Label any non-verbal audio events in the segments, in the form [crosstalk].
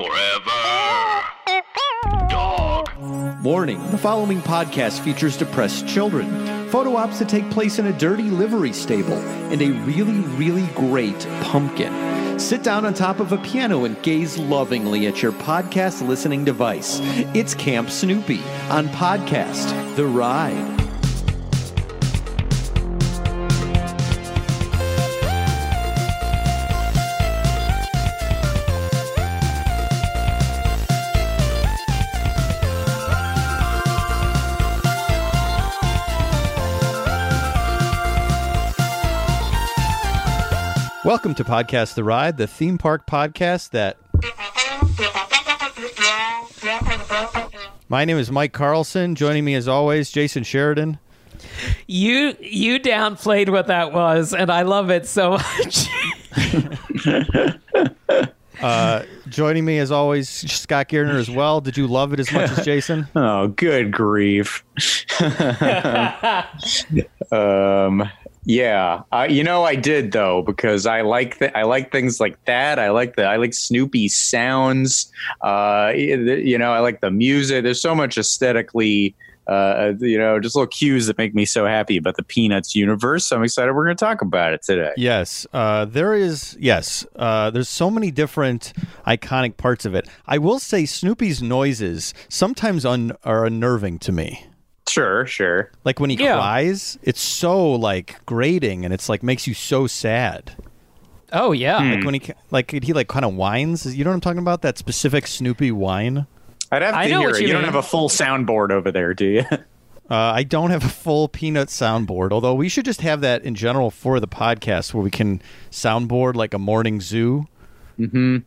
Forever. Dog. Warning the following podcast features depressed children, photo ops that take place in a dirty livery stable, and a really, really great pumpkin. Sit down on top of a piano and gaze lovingly at your podcast listening device. It's Camp Snoopy on podcast The Ride. Welcome to Podcast The Ride, the theme park podcast that. My name is Mike Carlson. Joining me as always, Jason Sheridan. You you downplayed what that was, and I love it so much. [laughs] Uh, joining me as always, Scott Gardner as well. Did you love it as much as Jason? [laughs] Oh, good grief. [laughs] um, yeah, uh, you know I did though because I like that. I like things like that. I like the I like Snoopy sounds. Uh, you know, I like the music. There's so much aesthetically. Uh, you know, just little cues that make me so happy about the Peanuts universe. So I'm excited we're going to talk about it today. Yes, uh, there is. Yes, uh, there's so many different iconic parts of it. I will say Snoopy's noises sometimes un- are unnerving to me. Sure, sure. Like when he Yeah. cries, it's so like grating, and it's like makes you so sad. oh yeah, Like when he like he like kind of whines. You know what I'm talking about? That specific Snoopy whine. I'd have to I know hear what it. you You don't have a full soundboard over there, do you? [laughs] Uh, I don't have a full peanut soundboard, although we should just have that in general for the podcast, where we can soundboard like a morning zoo, mm-hmm.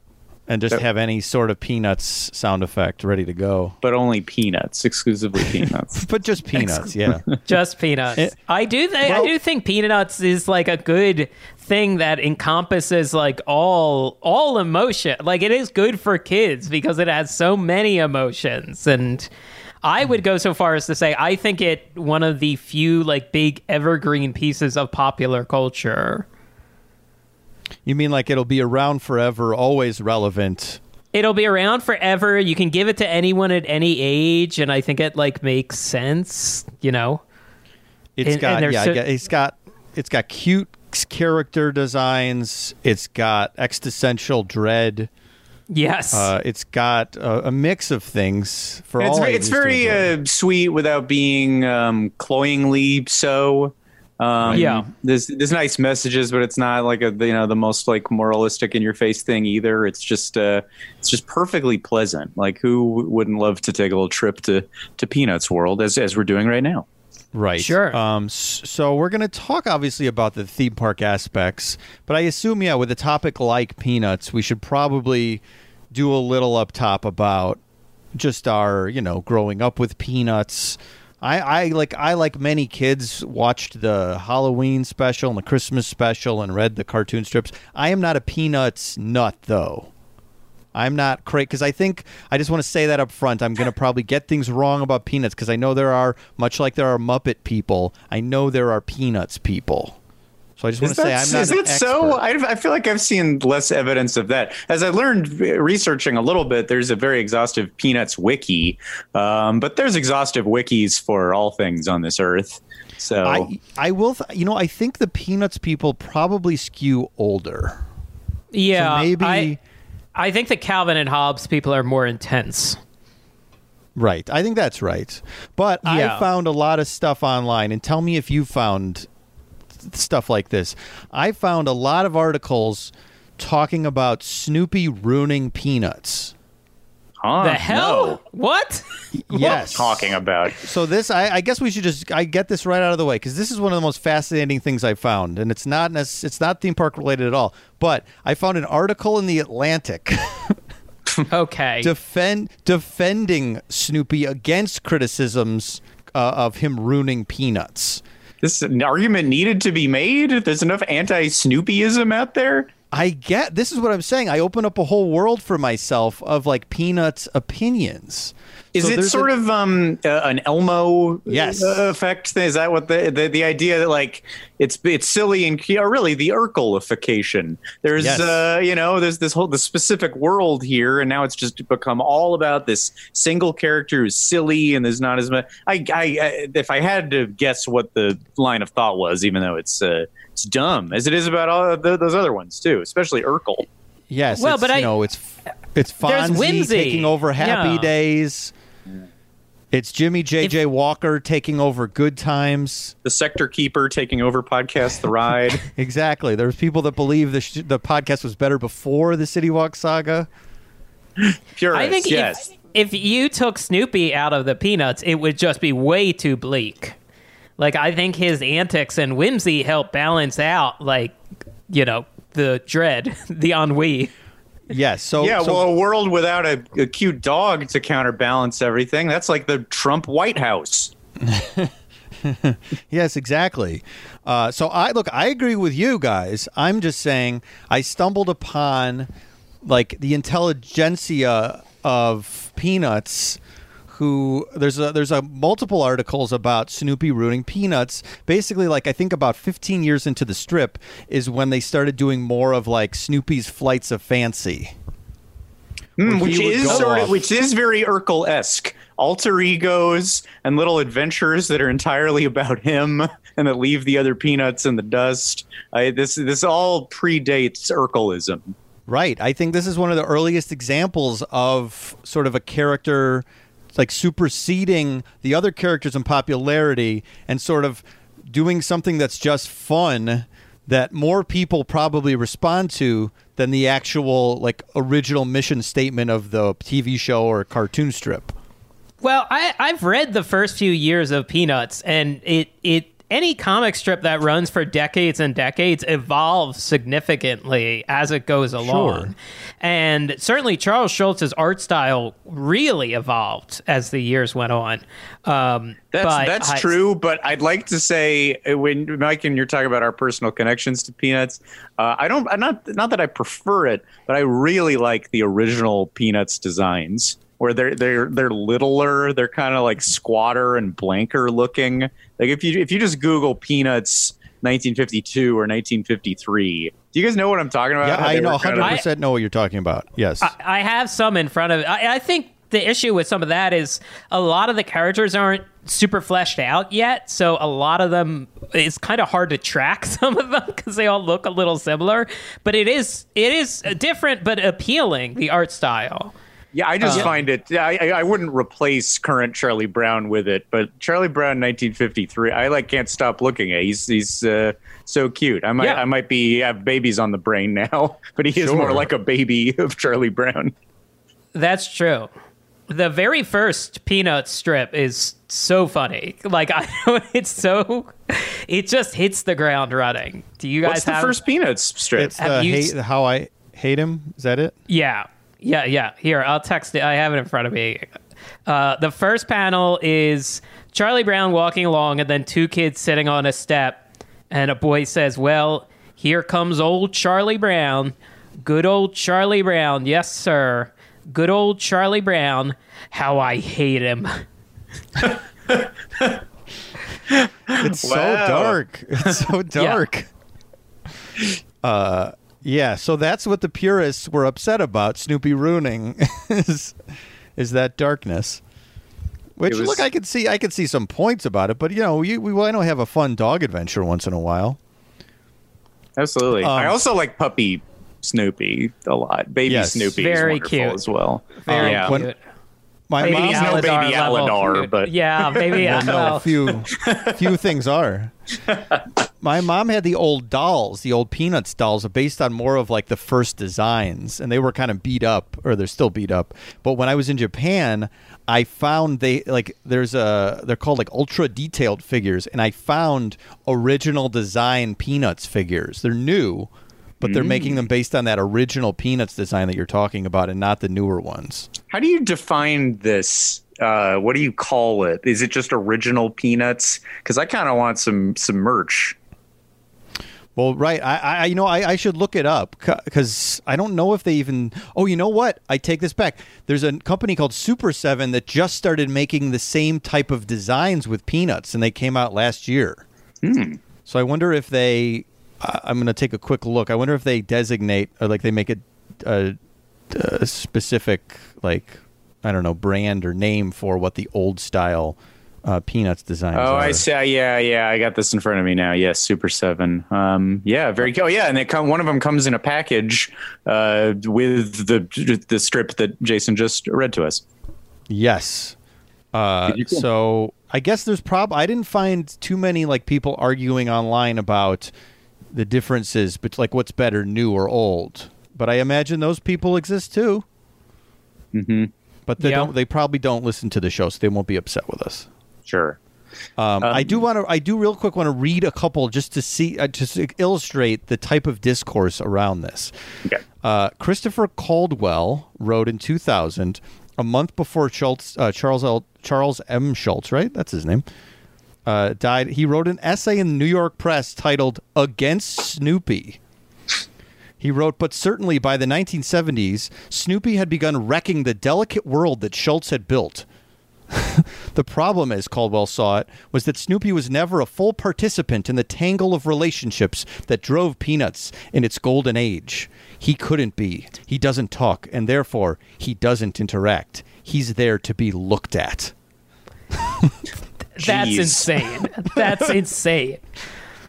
And just have any sort of peanuts sound effect ready to go. But only peanuts, exclusively [laughs] peanuts. But just peanuts, yeah. [laughs] just peanuts. It- I do think Well- I do think peanuts is like a good thing that encompasses like all all emotion. Like it is good for kids because it has so many emotions and. I would go so far as to say I think it one of the few like big evergreen pieces of popular culture. You mean like it'll be around forever, always relevant? It'll be around forever. You can give it to anyone at any age, and I think it like makes sense. You know, It's And- got and yeah, so- it's got it's got cute character designs. It's got existential dread. yes, Uh, it's got a, a mix of things for it's, all. ve- ages it's very uh, sweet without being um, cloyingly so. Um, Yeah. there's there's nice messages, but it's not like a you know the most like moralistic in your face thing either. It's just uh, it's just perfectly pleasant. Like who wouldn't love to take a little trip to to Peanuts World as as we're doing right now? Right. Sure. Um, so we're going to talk obviously about the theme park aspects, but I assume, yeah, with a topic like peanuts, we should probably do a little up top about just our, you know, growing up with peanuts. I, I like I like many kids watched the Halloween special and the Christmas special and read the cartoon strips. I am not a peanuts nut though. I'm not crazy because I think I just want to say that up front. I'm going to probably get things wrong about peanuts because I know there are much like there are Muppet people. I know there are peanuts people. So I just want Is to say that, I'm not is that so? I, I feel like I've seen less evidence of that. As I learned researching a little bit, there's a very exhaustive Peanuts wiki, um, but there's exhaustive wikis for all things on this earth. So I I will th- you know I think the peanuts people probably skew older. yeah. so maybe I, I think the Calvin and Hobbes people are more intense. right. I think that's right. But Yeah. I found a lot of stuff online and tell me if you found th- stuff like this. I found a lot of articles talking about Snoopy ruining peanuts. huh, the hell? no. What? Yes. talking about? So this, I, I guess we should just I get this right out of the way because this is one of the most fascinating things I found, and it's not necess- it's not theme park related at all. But I found an article in the Atlantic [laughs] okay. defend defending Snoopy against criticisms uh, of him ruining peanuts. This argument needed to be made. There's enough anti-Snoopyism out there. I get this is what I'm saying. I open up a whole world for myself of like Peanuts opinions. Is So it sort a- of um uh, an Elmo Yes. uh, effect? Is that what the, the the idea that like it's it's silly and or really the Urkelification? There's Yes. uh you know there's this whole the specific world here, and now it's just become all about this single character who's silly and there's not as much. I, I, I if I had to guess what the line of thought was, even though it's uh, it's dumb as it is about all the, those other ones too, especially Urkel. Yes, Well, it's, but you I- know it's it's There's Fonzie taking over Happy Yeah. Days. It's Jimmy J.J. Walker taking over Good Times. The Sector Keeper taking over podcast The Ride. [laughs] Exactly. There's people that believe the sh- the podcast was better before the City Walk saga. [laughs] Purists, I think yes. if if you took Snoopy out of the Peanuts, it would just be way too bleak. Like I think his antics and whimsy help balance out, like you know, the dread, [laughs] the ennui. Yes. So yeah, so- well, a world without a, a cute dog to counterbalance everything. That's like the Trump White House. [laughs] Yes, exactly. Uh, so I look, I agree with you guys. I'm just saying I stumbled upon like the intelligentsia of Peanuts. Who there's a there's a multiple articles about Snoopy ruining Peanuts. Basically, like I think about 15 years into the strip is when they started doing more of like Snoopy's flights of fancy. Mm, which is sort of, which is very Urkel esque. Alter egos and little adventures that are entirely about him [laughs] and that leave the other peanuts in the dust. I, this this all predates Urkelism. Right. I think this is one of the earliest examples of sort of a character like superseding the other characters in popularity and sort of doing something that's just fun that more people probably respond to than the actual like original mission statement of the TV show or cartoon strip. Well, I, I've read the first few years of Peanuts, and it it any comic strip that runs for decades and decades evolves significantly as it goes along. Sure. And certainly Charles Schulz's art style really evolved as the years went on. Um, That's but that's I- true, but I'd like to say uh, when Mike and you're talking about our personal connections to Peanuts, uh, I don't. I'm not not that I prefer it, but I really like the original Peanuts designs where they're they're they're littler, they're kind of like squatter and blanker looking. Like if you if you just Google Peanuts 1952 or 1953, do you guys know what I'm talking about? Yeah, I know were kind of- 100% know what you're talking about. Yes. I have some in front of. I, I think the issue with some of that is a lot of the characters aren't super fleshed out yet. So a lot of them, it's kind of hard to track [laughs] some of them because they all look a little similar. But it is it is different but appealing. The art style. Yeah, I Uh, just find it. I, I I wouldn't replace current Charlie Brown with it, but Charlie Brown 1953. I like can't stop looking at. He's he's uh, so cute. I might Yeah. I might be have babies on the brain [laughs] now, but he is more like a baby [laughs] of Charlie Brown. That's true. The very first Peanuts strip is so funny. Like I, [laughs] it's so, it just hits the ground running. Do you guys What's the have first Peanuts strip? it's have the you hate, s- how I hate him. Is that it? Yeah, yeah, yeah. Here, I'll text it. I have it in front of me. Uh, the first panel is Charlie Brown walking along, and then two kids sitting on a step, and a boy says, "Well, here comes old Charlie Brown. Good old Charlie Brown, yes, sir. Good old Charlie Brown. How I hate him." [laughs] It's so dark. It's so dark. [laughs] Uh, yeah. So that's what the purists were upset about. Snoopy ruining [laughs] is is that darkness. Which was- look, I could see. I could see some points about it, but you know, you, we why don't have a fun dog adventure once in a while? Absolutely. Um, I also like puppy Snoopy a lot. Baby Yes. Snoopy Very is wonderful cute. as well. Very yeah. when- cute. My Baby mom, He's no Aladar baby level Aladar, cute. but- yeah, baby [laughs] well, no, Aladar. few [laughs] few things are. [laughs] My mom had the old dolls, the old Peanuts dolls, based on more of like the first designs, and they were kind of beat up, or they're still beat up. But when I was in Japan, I found they like there's a they're called like ultra detailed figures, and I found original design Peanuts figures. They're new, but they're making them based on that original Peanuts design that you're talking about, and not the newer ones. How do you define this? Uh, what do you call it? Is it just original peanuts? Because I kind of want some some merch. Well, right. I, I you know, I, I should look it up because I don't know if they even. Oh, you know what? I take this back. There's a company called Super Seven that just started making the same type of designs with peanuts, and they came out last year. So I wonder if they. I'm going to take a quick look. I wonder if they designate or like they make a, a, a specific like I don't know brand or name for what the old style uh, peanuts designs. Oh, are. I see. Yeah, yeah. I got this in front of me now. Yes, Super Seven. Um, yeah, very cool. Yeah, and they come. One of them comes in a package uh, with the the strip that Jason just read to us. Yes. Uh, so I guess there's prob. I didn't find too many like people arguing online about the differences, but like what's better, new or old. But I imagine those people exist too. Mm-hmm. But they Yeah. don't. They probably don't listen to the show, so they won't be upset with us. Sure. Um, I do want to. I do real quick want to read a couple just to see, uh, just to illustrate the type of discourse around this. Okay. Uh, Christopher Caldwell wrote in 2000, a month before Schulz, uh, Charles L, Charles M. Schulz, right? That's his name. Uh, died. He wrote an essay in the New York Press titled "Against Snoopy." He wrote, but certainly by the 1970s, Snoopy had begun wrecking the delicate world that Schulz had built. [laughs] The problem, as Caldwell saw it, was that Snoopy was never a full participant in the tangle of relationships that drove Peanuts in its golden age. He couldn't be. He doesn't talk, and therefore, he doesn't interact. He's there to be looked at. [laughs] That's insane. That's [laughs] insane.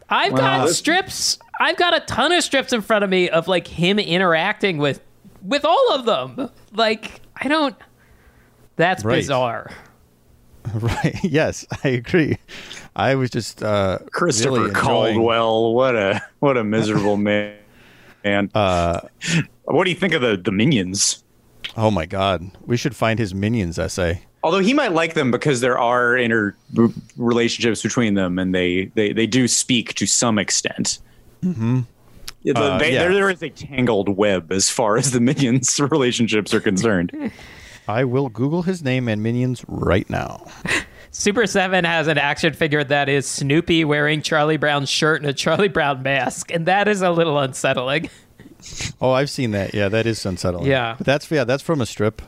I've got strips. I've got a ton of strips in front of me of like him interacting with with all of them. Like I don't. That's Right. bizarre. [laughs] Right. Yes, I agree. I was just uh, Christopher really enjoying- Caldwell. What a what a miserable man. [laughs] Man. Uh, what do you think of the the minions? oh my God, we should find his minions essay. Although he might like them because there are inner r- relationships between them, and they they, they do speak to some extent. Mm-hmm. Uh, yeah. there, there is a tangled web as far as the [laughs] minions' [laughs] relationships are concerned. I will Google his name and minions right now. [laughs] Super Seven has an action figure that is Snoopy wearing Charlie Brown's shirt and a Charlie Brown mask, and that is a little unsettling. Oh, I've seen that. Yeah, that is unsettling. Yeah. but that's yeah, that's from a strip.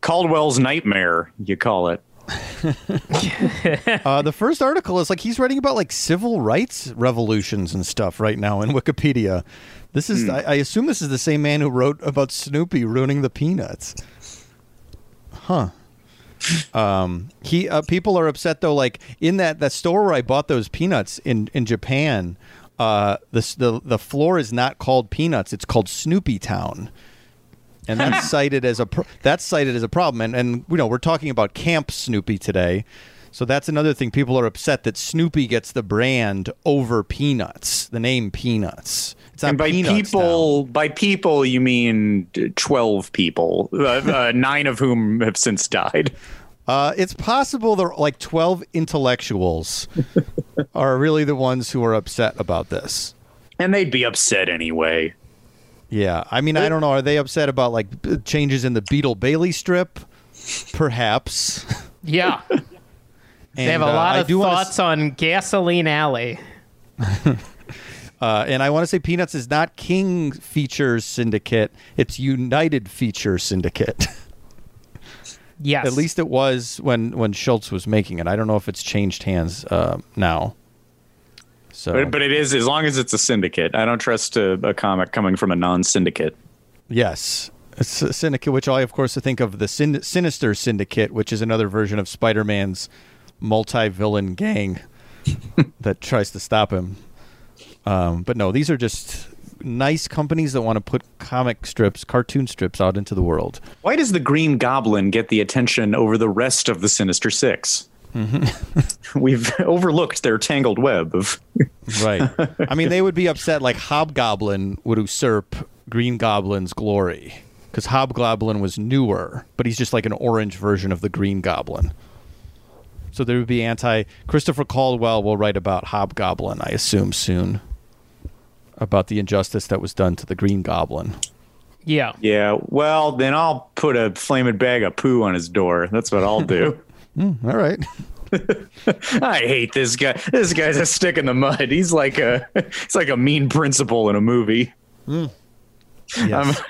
Caldwell's nightmare, you call it. Uh, the first article is like he's writing about like civil rights revolutions and stuff right now in Wikipedia. This is, I, I assume, this is the same man who wrote about Snoopy ruining the peanuts. Huh. Um, he uh, people are upset though. Like in that that store where I bought those peanuts in in Japan, uh, the the the floor is not called Peanuts; it's called Snoopy Town and that's [laughs] cited as a pro- that's cited as a problem. And and you know we're talking about Camp Snoopy today, so that's another thing. People are upset that Snoopy gets the brand over Peanuts, the name Peanuts. It's not And by Peanuts people, by people, you mean twelve people, uh, uh, [laughs] nine of whom have since died. Uh, it's possible there like twelve intellectuals [laughs] are really the ones who are upset about this. And they'd be upset anyway. Yeah, I mean, I don't know. Are they upset about like changes in the Beetle Bailey strip? Perhaps. [laughs] Yeah, they have a And, uh, lot of do wanna s- thoughts on Gasoline Alley. [laughs] Uh, and I want to say Peanuts is not King Features Syndicate; it's United Feature Syndicate. Yes, At least it was when when Schulz was making it. I don't know if it's changed hands uh, now. So But, but it is as long as it's a syndicate. I don't trust a, a comic coming from a non-syndicate. yes, it's a Syndicate, which I of course think of the Sin- Sinister Syndicate, which is another version of Spider-Man's multi-villain gang [laughs] that tries to stop him. Um, but no, these are just nice companies that want to put comic strips, cartoon strips out into the world. Why does the Green Goblin get the attention over the rest of the Sinister 6 [laughs] We've [laughs] overlooked their tangled web of. [laughs] Right. I mean, they would be upset like Hobgoblin would usurp Green Goblin's glory because Hobgoblin was newer, but he's just like an orange version of the Green Goblin. So there would be anti. Christopher Caldwell will write about Hobgoblin, I assume, soon. About the injustice that was done to the Green Goblin. yeah. Yeah, well, then I'll put a flaming bag of poo on his door. That's what I'll do. All right. [laughs] I hate this guy. This guy's a stick in the mud. He's like a [laughs] he's like a mean principal in a movie. Yes.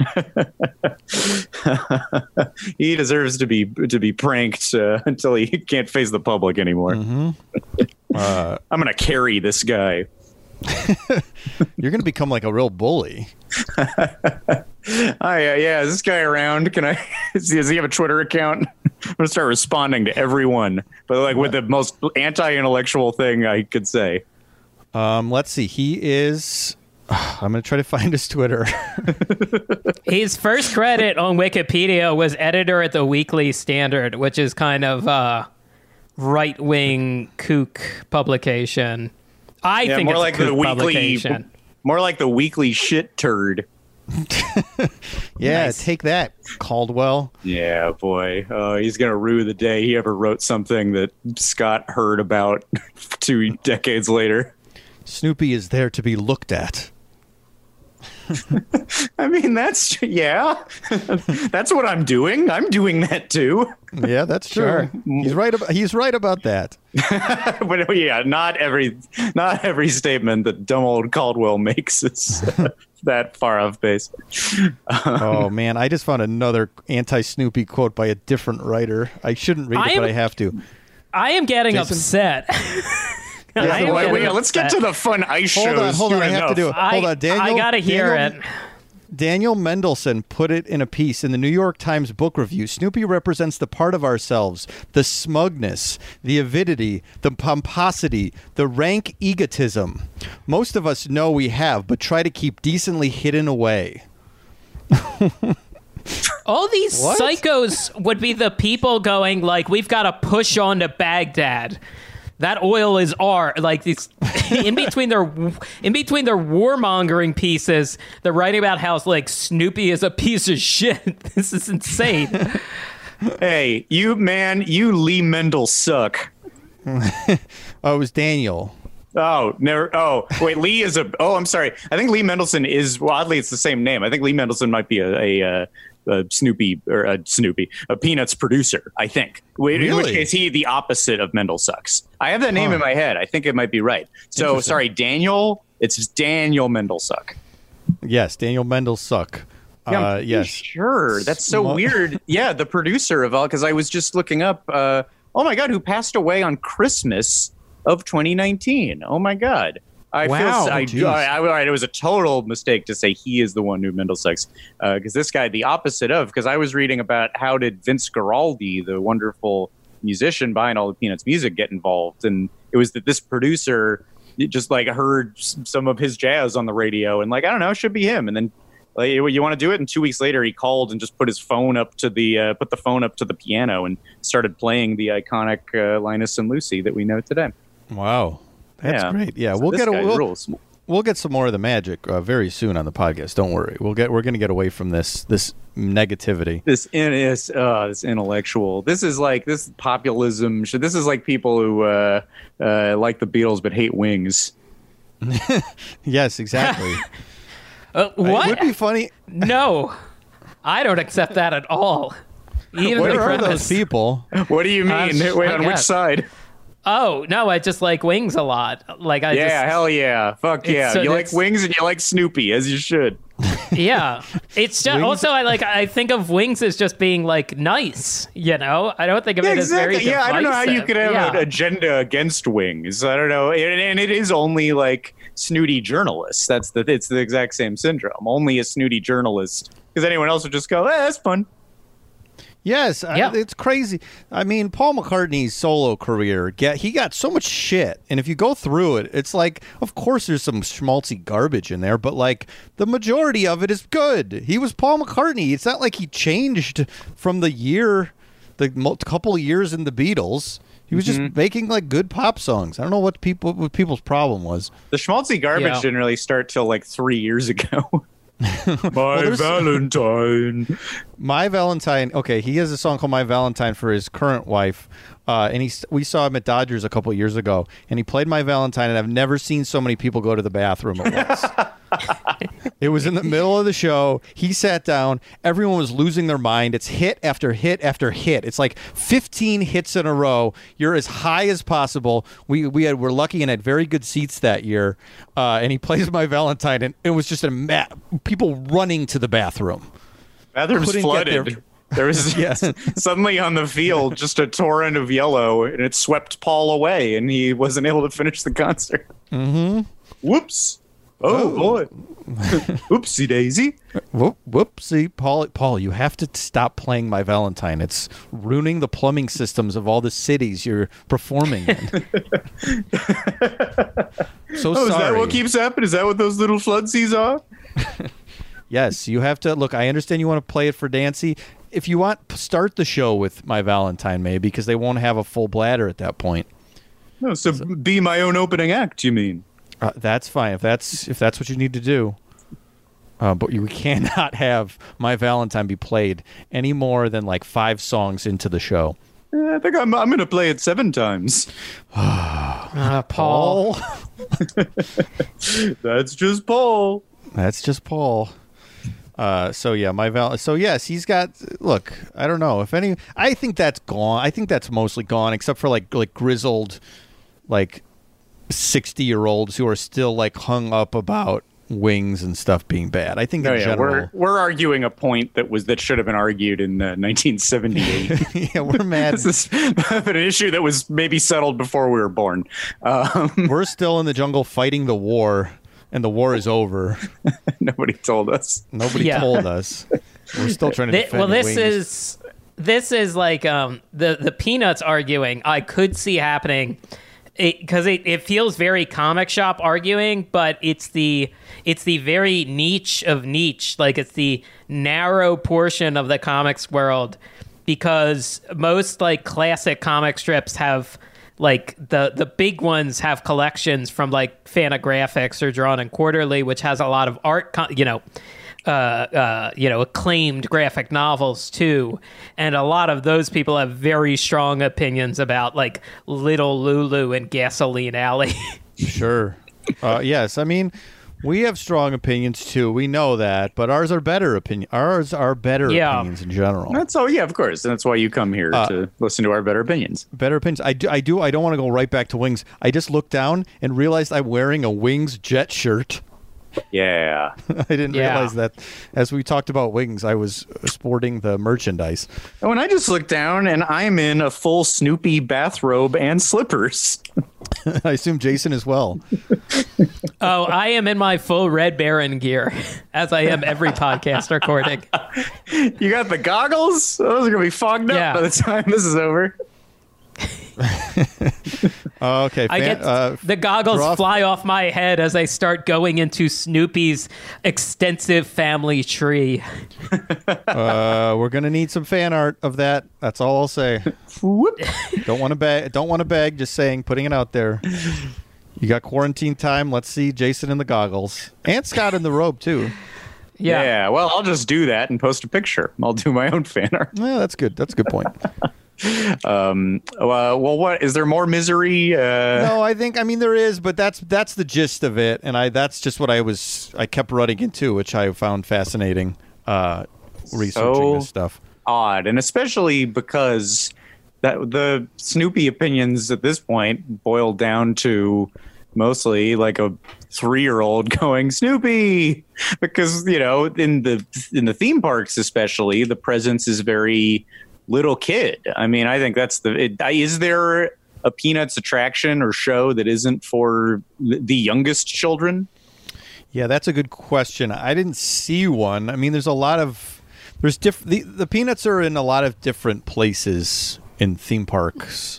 [laughs] he deserves to be to be pranked uh, until he can't face the public anymore. Uh, I'm gonna carry this guy. you're going to become like a real bully. [laughs] Hi, uh, yeah, is this guy around? Can I? [laughs] Does he, does he have a Twitter account? [laughs] I'm gonna start responding to everyone, but like with the most anti-intellectual thing I could say. Um, let's see. He is. [sighs] I'm going to try to find his Twitter. His first credit on Wikipedia was editor at the Weekly Standard, which is kind of uh, right wing kook publication. I Yeah, think more it's like a kook the weekly, publication. More like the weekly shit turd. [laughs] yeah, Nice. take that, Caldwell. Yeah, boy, uh, he's gonna rue the day he ever wrote something that Scott heard about [laughs] two decades later. Snoopy is there to be looked at. [laughs] I mean, that's yeah, [laughs] that's what I'm doing. I'm doing that too. Yeah, that's [laughs] true. Sure. He's right. About, he's right about that. but oh, yeah, not every not every statement that dumb old Caldwell makes is uh, that far off base. Oh man, I just found another anti-Snoopy quote by a different writer. I shouldn't read I it, but I have to. I am getting Jason? upset. I am Wait, wait, let's get to the fun ice Hold shows. on, hold on. soon I have to do it. I, Hold on, Daniel. I gotta hear Daniel, it. Daniel Mendelsohn put it in a piece in the New York Times book review. Snoopy represents the part of ourselves, the smugness, the avidity, the pomposity, the rank egotism. Most of us know we have, but try to keep decently hidden away. [laughs] All these What? psychos would be the people going like, "We've got to push on to Baghdad." That oil is our like these [laughs] in between their in between their warmongering pieces. They're writing about how like Snoopy is a piece of shit. [laughs] This is insane. Hey, you man, you Lee Mendel suck. [laughs] Oh, it was Daniel. Oh, never. Oh, wait. Lee is a. Oh, I'm sorry. I think Lee Mendelson is. Well, oddly, it's the same name. I think Lee Mendelson might be a, a, uh a Snoopy or a Snoopy, a Peanuts producer. I think. Wait, In which case, he the opposite of Mendel sucks. I have that name Huh. in my head. I think it might be right. So sorry, Daniel. It's Daniel Mendel suck. Yes, Daniel Mendelsuck. Yeah, uh, yes. Sure. That's so weird. [laughs] Yeah, the producer of all because I was just looking up uh oh my god, who passed away on Christmas of 2019. Oh my god. I Wow. feel I. I, I, it was a total mistake to say he is the one who Mendel sucks because this guy the opposite of because I was reading about how did Vince Guaraldi the wonderful musician behind all the Peanuts music get involved and it was that this producer just like heard some of his jazz on the radio and like I don't know it should be him and then like you, want to do it and two weeks later he called and just put his phone up to the uh, put the phone up to the piano and started playing the iconic uh, Linus and Lucy that we know today. Wow. That's Yeah. great. Yeah, So we'll get a, we'll, rules. we'll get some more of the magic uh, very soon on the podcast. Don't worry. We'll get we're going to get away from this this negativity. this in is uh, this intellectual. This is like this populism. sh- This is like people who uh, uh, like the Beatles but hate Wings. [laughs] Yes, exactly. [laughs] Uh, It would be funny. no, I don't accept that at all. Even Where the are premise. those people? What do you mean? Uh, Wait, I on which side? Oh no, I just like wings a lot. Like I yeah, just hell yeah, fuck yeah. so- you like Wings and you like Snoopy as you should. [laughs] yeah. It's just Wings- also I like I think of wings as just being like nice. You know, I don't think of it as very. Yeah, I don't know how you could have Yeah. an agenda against Wings. I don't know, and, and it is only like snooty journalists. That's the it's the exact same syndrome. Only a snooty journalist, because anyone else would just go, eh, "That's fun." Yes, I- it's crazy. I mean, Paul McCartney's solo career, get he got so much shit, and if you go through it, it's like, of course, there's some schmaltzy garbage in there, but like the majority of it is good. He was Paul McCartney. It's not like he changed from the year, the mo- couple of years in the Beatles. He was just mm-hmm. making like good pop songs. I don't know what people what people's problem was. The schmaltzy garbage Yeah. didn't really start till like three years ago. [laughs] My there's- Valentine. My Valentine. Okay, he has a song called "My Valentine" for his current wife, uh, and he we saw him at Dodgers a couple years ago, and he played "My Valentine," and I've never seen so many people go to the bathroom at once. [laughs] it was in the middle of the show. He sat down. Everyone was losing their mind. It's hit after hit after hit. It's like 15 hits in a row. You're as high as possible. We we had we're lucky and had very good seats that year. Uh, and he [laughs] plays "My Valentine," and it was just a ma- people running to the bathroom. Bathroom's Couldn't get there. flooded. There was [laughs] Yeah. [laughs] suddenly on the field just a torrent of yellow, and it swept Paul away, and he wasn't able to finish the concert. Mm-hmm. Whoops! Oh, boy! [laughs] Oopsie daisy! Whoop, whoopsie, Paul. Paul, you have to stop playing "My Valentine." It's ruining the plumbing systems of all the cities you're performing in. so Oh, is that what keeps happening? Is that what those little flood seas are? Yes, you have to look. I understand you want to play it for Nancy. If you want, start the show with "My Valentine," maybe because they won't have a full bladder at that point. No, so be my own opening act. You mean? Uh, that's fine if that's if that's what you need to do. Uh, but you [laughs] cannot have "My Valentine" be played any more than like five songs into the show. Eh, I think I'm. I'm going to play it seven times. Uh, [sighs] Paul. [laughs] That's just Paul. That's just Paul. Uh, so yeah, my val. So yes, he's got. Look, I don't know if any. I think that's gone. I think that's mostly gone, except for like like grizzled, like sixty year olds who are still like hung up about wings and stuff being bad. I think Oh in yeah, general, we're we're arguing a point that was that should have been argued in uh, 1978. [laughs] yeah, we're mad. this is [laughs] an issue that was maybe settled before we were born. Um, we're still in the jungle fighting the war, and the war is over. [laughs] nobody told us. Nobody Yeah. told us. We're still trying to Thi- defend well, this wings. is this is like um, the the peanuts arguing. I could see happening because it, it, feels very comic shop arguing, but it's the it's the very niche of niche. Like it's the narrow portion of the comics world because most like classic comic strips have like the the big ones have collections from like Fantagraphics or Drawn and Quarterly, which has a lot of art, con- you know, uh, uh, you know, acclaimed graphic novels too, and a lot of those people have very strong opinions about like Little Lulu and Gasoline Alley. [laughs] Sure. Uh, yes, I mean, we have strong opinions too. We know that, but ours are better opinion. Ours are better Yeah. opinions in general. That's all. Yeah, of course. And that's why you come here Uh, to listen to our better opinions. better opinions. I do. I do. I don't want to go right back to wings. I just looked down and realized I'm wearing a wings jet shirt. Yeah. [laughs] I didn't Yeah. realize that. As we talked about wings, I was sporting the merchandise. Oh, and I just looked down and I'm in a full Snoopy bathrobe and slippers. [laughs] I assume Jason as well. [laughs] oh, I am in my full Red Baron gear, as I am every podcast recording. You got the goggles? Those are going to be fogged up Yeah. by the time this is over. [laughs] Okay. I get uh, the goggles draw- fly off my head as I start going into Snoopy's extensive family tree. [laughs] uh, we're gonna need some fan art of that. That's all I'll say. [laughs] Don't want to beg. Don't want to beg. Just saying, putting it out there. You got quarantine time. Let's see Jason in the goggles and Scott in the robe too. Yeah. Yeah. well, I'll just do that and post a picture. I'll do my own fan art. Yeah, that's good. That's a good point. [laughs] Um, uh, well, what is there more misery? Uh, no, I think I mean there is, but that's that's the gist of it, and I that's just what I was I kept running into, which I found fascinating. Uh, researching So- this stuff. odd, and especially because that the Snoopy opinions at this point boil down to mostly like a three-year-old [laughs] going Snoopy because you know in the in the theme parks especially the presence is very little kid. I mean, I think that's the it, is there a Peanuts attraction or show that isn't for the youngest children? Yeah, that's a good question. I didn't see one. I mean, there's a lot of there's diff the, the peanuts are in a lot of different places in theme parks.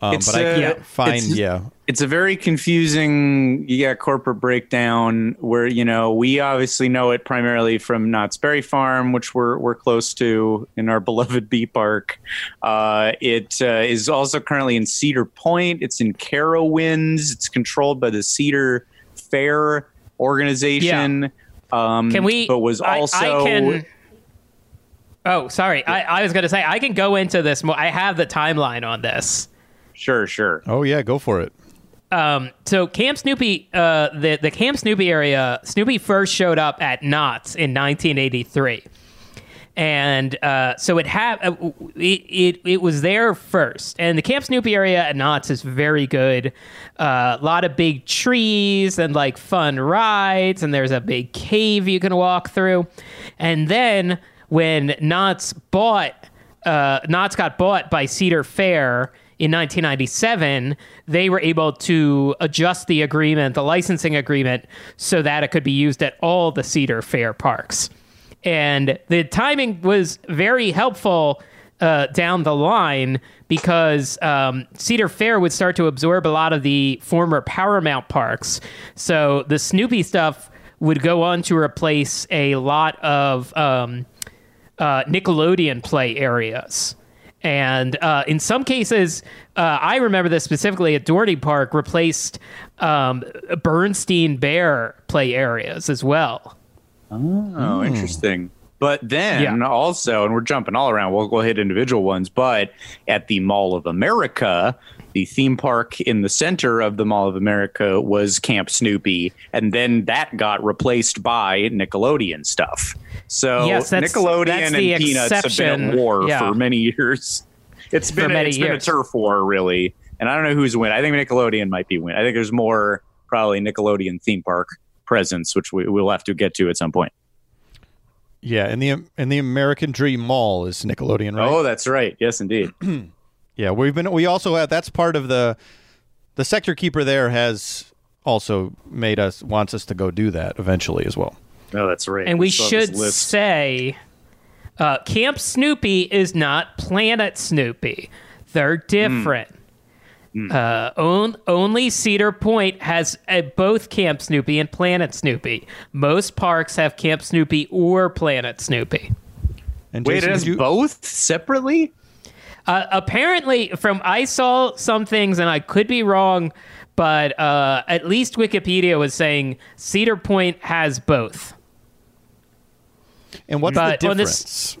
Um, but I uh, can't find yeah. It's a very confusing you got corporate breakdown where you know we obviously know it primarily from Knott's Berry Farm, which we're we're close to in our [laughs] beloved Bee Park. Uh, it uh, is also currently in Cedar Point. It's in Carowinds. It's controlled by the Cedar Fair organization. Um, Can we? But was I- also I, can. Oh, sorry. I, I was going to say I can go into this more. I have the timeline on this. Sure, sure. Oh yeah, go for it. Um, so Camp Snoopy, uh, the the Camp Snoopy area, Snoopy first showed up at Knott's in 1983, and uh, so it had uh, it, it it was there first. And the Camp Snoopy area at Knott's is very good. Uh, a lot of big trees and like fun rides, and there's a big cave you can walk through. And then when Knott's bought uh, Knott's got bought by Cedar Fair in 1997, they were able to adjust the agreement, the licensing agreement, so that it could be used at all the Cedar Fair parks. And the timing was very helpful uh, down the line because um, Cedar Fair would start to absorb a lot of the former Paramount parks. So the Snoopy stuff would go on to replace a lot of um, uh, Nickelodeon play areas. And uh, in some cases, uh, I remember this specifically at Dorney Park, replaced um, Berenstain Bear play areas as well. Oh, interesting. But then Yeah. also, and we're jumping all around, we'll, we'll hit individual ones, but at the Mall of America, the theme park in the center of the Mall of America was Camp Snoopy. And then that got replaced by Nickelodeon stuff. So Yes, that's- Nickelodeon that's and the Peanuts have been exception. at war Yeah. for many years. [laughs] It's been, a, many it's been a turf war, really. And I don't know who's win. I think Nickelodeon might be win. I think there's more probably Nickelodeon theme park presence, which we, we'll have to get to at some point. Yeah, and the and the American Dream Mall is Nickelodeon, right? Oh, that's right. Yes, indeed. [clears throat] Yeah, we've been. We also have. That's part of the. The sector keeper there has also made us wants us to go do that eventually as well. Oh, that's right. And we still should say uh, Camp Snoopy is not Planet Snoopy. They're different. Uh, on, only Cedar Point has uh, both Camp Snoopy and Planet Snoopy. Most parks have Camp Snoopy or Planet Snoopy. And Wait, Jason, it has you- both separately? Uh, apparently, from I saw some things, and I could be wrong, but uh, at least Wikipedia was saying Cedar Point has both. And what's but the on this- difference?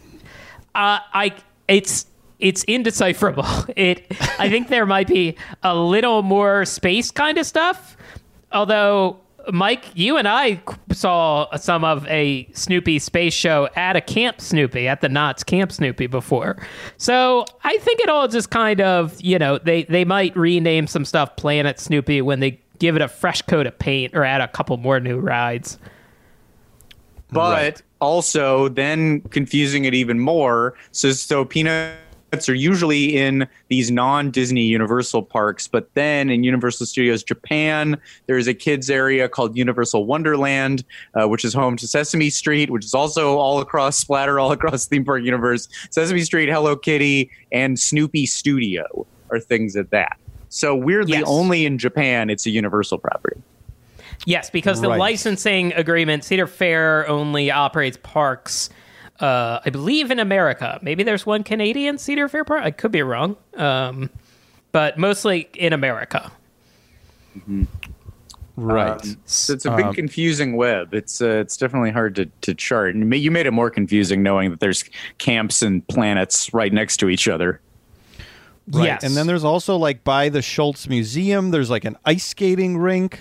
Uh, I it's it's indecipherable. [laughs] It I think there might be a little more space kind of stuff. Although Mike, you and I saw some of a Snoopy space show at a Camp Snoopy at the Knott's Camp Snoopy before. So I think it all just kind of you know they they might rename some stuff Planet Snoopy when they give it a fresh coat of paint or add a couple more new rides. But Right. Also then confusing it even more. So, so Peanuts are usually in these non-Disney Universal parks, but then in Universal Studios Japan, there's a kids area called Universal Wonderland, uh, which is home to Sesame Street, which is also all across Splatter, all across theme park universe. Sesame Street, Hello Kitty, and Snoopy Studio are things at that. So weirdly, Yes. only in Japan it's a Universal property. Yes, because the Right. licensing agreement, Cedar Fair only operates parks, uh, I believe, in America. Maybe there's one Canadian Cedar Fair park. I could be wrong, um, but mostly in America. Right. Um, so it's a big confusing web. It's uh, it's definitely hard to, to chart. And you made it more confusing knowing that there's camps and planets right next to each other. right. Yes, And then there's also like by the Schulz Museum, there's like an ice skating rink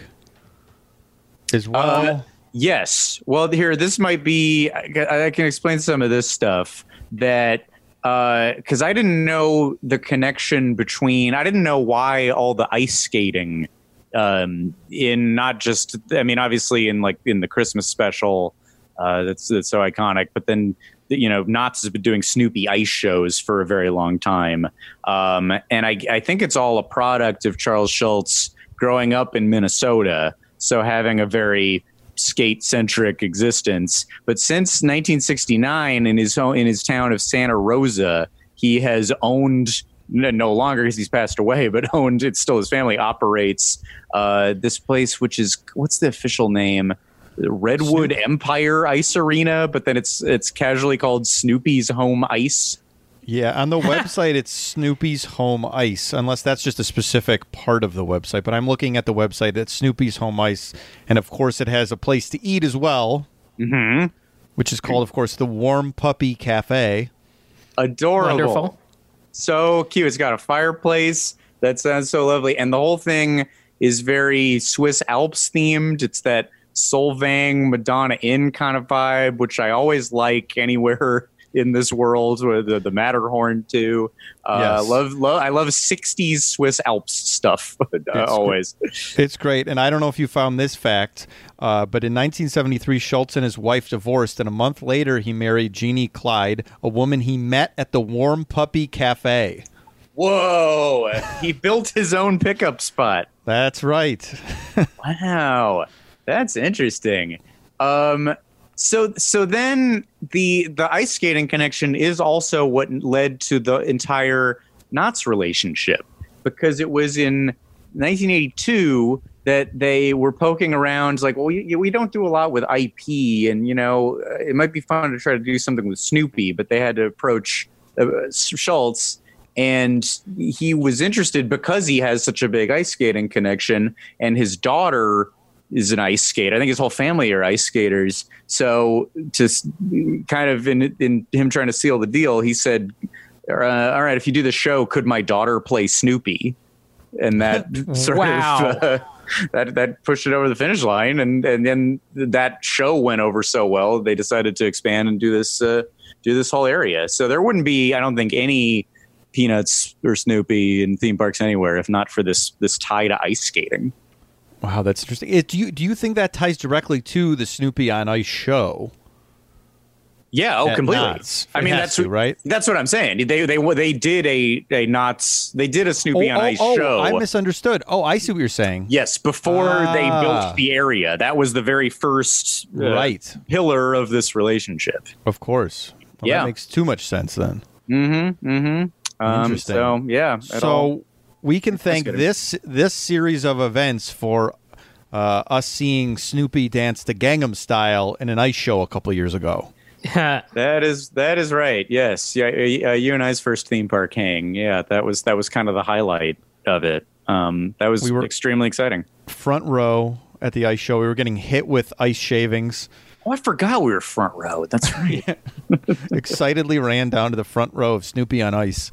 as well. Uh, yes. Well, here this might be. I, I can explain some of this stuff that because I didn't know the connection between. I didn't know why all the ice skating um, in not just. I mean, obviously in like in the Christmas special. Uh, that's that's so iconic. But then you know, Knott's has been doing Snoopy ice shows for a very long time, um, and I, I think it's all a product of Charles Schulz growing up in Minnesota, so having a very skate centric existence. But since 1969, in his home, in his town of Santa Rosa, he has owned. No longer because he's passed away, [laughs] but owned. It's still his family operates uh, this place, which is what's the official name? Redwood Empire Ice Arena, but then it's it's casually called Snoopy's Home Ice. Yeah, on the [laughs] website it's Snoopy's Home Ice, unless that's just a specific part of the website. But I'm looking at the website that's Snoopy's Home Ice, and of course it has a place to eat as well, Mm-hmm. which is called, of course, the Warm Puppy Cafe. Adorable. Wonderful. So cute. It's got a fireplace. That sounds so lovely. And the whole thing is very Swiss Alps themed. It's that Solvang Madonna Inn kind of vibe, which I always like anywhere in this world with the, the Matterhorn too. Uh, Yes. love, love, I love 60s Swiss Alps stuff [laughs] uh, always. It's great. And I don't know if you found this fact, uh, but in 1973, Schulz and his wife divorced, and a month later, he married Jeannie Clyde, a woman he met at the Warm Puppy Cafe. Whoa. he built his own pickup spot. That's right. [laughs] Wow, that's interesting. Um, so so then the the ice skating connection is also what led to the entire Knott's relationship because it was in 1982 that they were poking around like well we, we don't do a lot with IP and you know uh, it might be fun to try to do something with Snoopy but they had to approach uh, Schulz and he was interested because he has such a big ice skating connection and his daughter is an ice skater. I think his whole family are ice skaters. So just kind of in in him trying to seal the deal, he said, uh, "All right, if you do the show, could my daughter play Snoopy?" And that [laughs] [laughs] sort Wow. of uh, that that pushed it over the finish line, and and then that show went over so well, they decided to expand and do this uh, do this whole area. So there wouldn't be, I don't think, any Peanuts or Snoopy in theme parks anywhere if not for this this tie to ice skating. Wow, that's interesting. It, do you do you think that ties directly to the Snoopy on Ice show? Yeah, oh, completely. Knott's. I mean, that's to, right? That's what I'm saying. They they they did a a Knott's. They did a Snoopy on Ice show. I misunderstood. Oh, I see what you're saying. yes, before they Ah. built the area, that was the very first uh, Right. pillar of this relationship. Of course. Well, Yeah. That makes too much sense then. Mm-hmm. Mm-hmm. Um, Interesting. so yeah. so all- we can thank this this series of events for uh, us seeing Snoopy dance the Gangnam Style in an ice show a couple years ago. [laughs] that is that is right. Yes. Yeah. Uh, you and I's first theme park hang. Yeah. That was that was kind of the highlight of it. Um, that was We were- extremely exciting. Front row at the ice show, we were getting hit with ice shavings. Oh, I forgot we were front row. That's [laughs] right. Excitedly ran down to the front row of Snoopy on ice.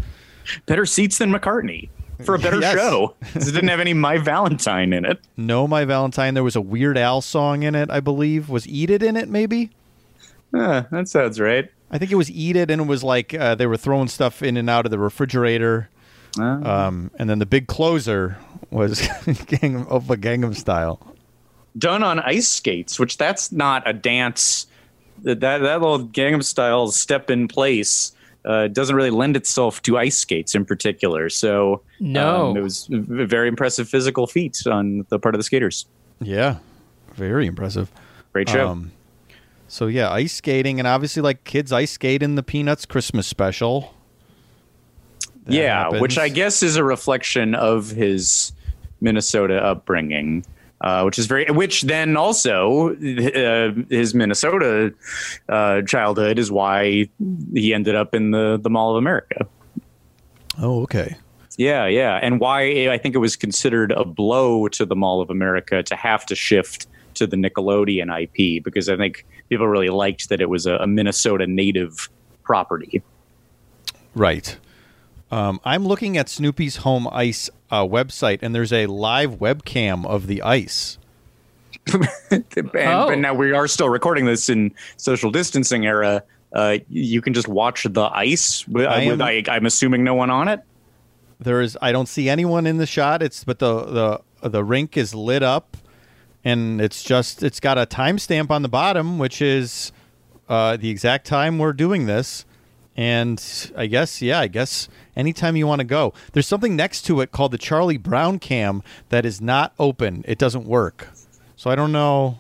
better seats than McCartney for a better Yes. show. It didn't have any My Valentine in it. No, my Valentine. There was a Weird Al song in it, I believe. Was "Eat It" in it? Maybe. Uh, that sounds right. I think it was "Eat It," and it was like uh, they were throwing stuff in and out of the refrigerator. Uh, Um, and then the big closer was [laughs] Gang of a Gangnam Style. done on ice skates, which that's not a dance. That that, that little Gangnam Style step in place uh, doesn't really lend itself to ice skates in particular. So No. um, it was a very impressive physical feat on the part of the skaters. Yeah, very impressive. Great show. Um, so yeah, ice skating, and obviously like kids ice skate in the Peanuts Christmas special. That yeah, which I guess is a reflection of his Minnesota upbringing, uh, which is very, which then also uh, his Minnesota uh, childhood is why he ended up in the the Mall of America. Oh, okay. Yeah, yeah, and why I think it was considered a blow to the Mall of America to have to shift to the Nickelodeon IP because I think people really liked that it was a, a Minnesota native property. Right. Um, I'm looking at Snoopy's Home Ice uh, website, and there's a live webcam of the ice. [laughs] and, Oh. But now we are still recording this in social distancing era. Uh, you can just watch the ice. With, I with, am- I, I'm assuming no one on it. There is I don't see anyone in the shot. It's but the the the rink is lit up, and it's just it's got a timestamp on the bottom, which is uh, the exact time we're doing this. And I guess yeah, I guess anytime you want to go. There's something next to it called the Charlie Brown cam that is not open. It doesn't work. So I don't know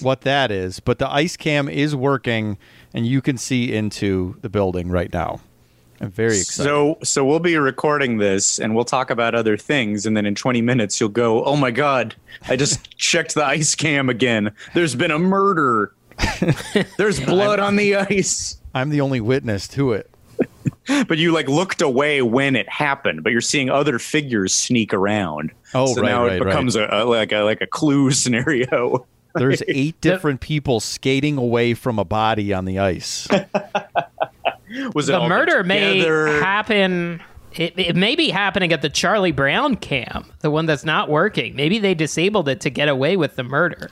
what that is, but the ice cam is working, and you can see into the building right now. I'm very excited. So, so we'll be recording this, and we'll talk about other things. And then in 20 minutes, you'll go, "Oh my god, I just [laughs] checked the ice cam again. There's been a murder. [laughs] There's blood on the ice." I'm the only witness to it. But you like looked away when it happened, but you're seeing other figures sneak around. Oh, so right, now right, it becomes a, a like a like a clue [laughs] scenario. There's [laughs] eight different people skating away from a body on the ice. [laughs] Was the all murder may happen. It, it may be happening at the Charlie Brown cam, the one that's not working. Maybe they disabled it to get away with the murder.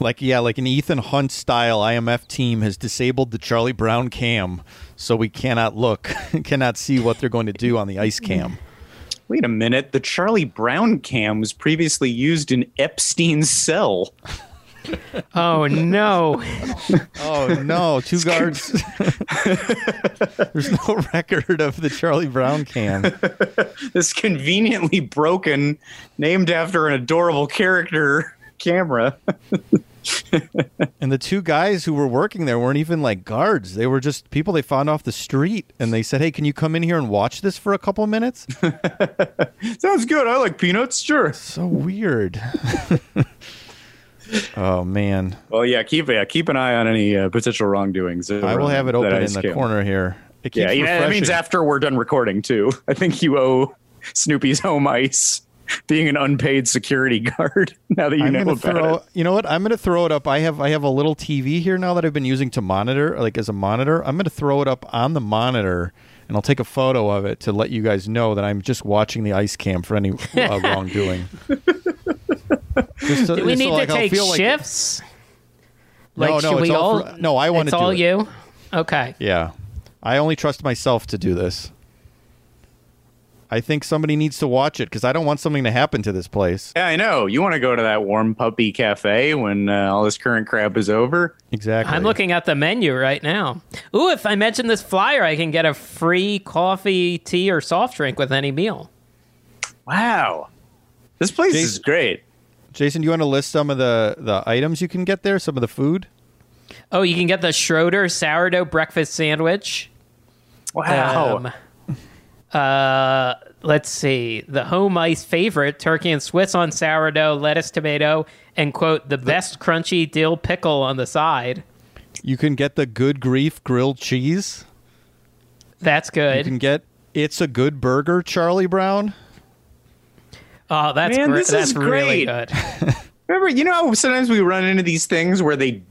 Like yeah, like an Ethan Hunt style IMF team has disabled the Charlie Brown cam, so we cannot look, [laughs] cannot see what they're going to do on the ice cam. Wait a minute. The Charlie Brown cam was previously used in Epstein's cell. [laughs] Oh no! [laughs] Oh no, two guards. There's no record of the Charlie Brown cam. This conveniently broken, named after an adorable character camera. [laughs] And the two guys who were working there weren't even like guards. They were just people they found off the street and they said, "Hey, can you come in here and watch this for a couple minutes?" [laughs] Sounds good. I like peanuts. Sure. so weird. [laughs] oh man. Well, yeah. Keep yeah, keep an eye on any uh, potential wrongdoings. I will have it open in the corner here. It keeps Yeah, yeah, that means after we're done recording too. I think you owe Snoopy's home ice being an unpaid security [laughs] guard. Now that you I'm know about throw. it. You know what? I'm gonna throw it up. I have I have a little TV here now that I've been using to monitor, like as a monitor. I'm gonna throw it up on the monitor, and I'll take a photo of it to let you guys know that I'm just watching the ice cam for any uh, [laughs] wrongdoing. Just so- Do we just so, need like, to take feel like- shifts? No, no, it's we all all? for- no, I wanna It's do all it. you. Okay. Yeah, I only trust myself to do this. I think somebody needs to watch it because I don't want something to happen to this place. Yeah, I know. You want to go to that warm puppy cafe when uh, all this current crap is over? Exactly. I'm looking at the menu right now. Ooh, if I mention this flyer, I can get a free coffee, tea, or soft drink with any meal. Wow, this place is great. Jason, do you want to list some of the the items you can get there? Some of the food. Oh, you can get the Schroeder sourdough breakfast sandwich. Wow. Um, uh, let's see. The home ice favorite turkey and Swiss on sourdough, lettuce, tomato, and quote the best crunchy dill pickle on the side. You can get the Good Grief grilled cheese. That's good. You can get It's a Good Burger, Charlie Brown. oh, that's Man, great. this That's is really great. good. [laughs] Remember, you know, how sometimes we run into these things where they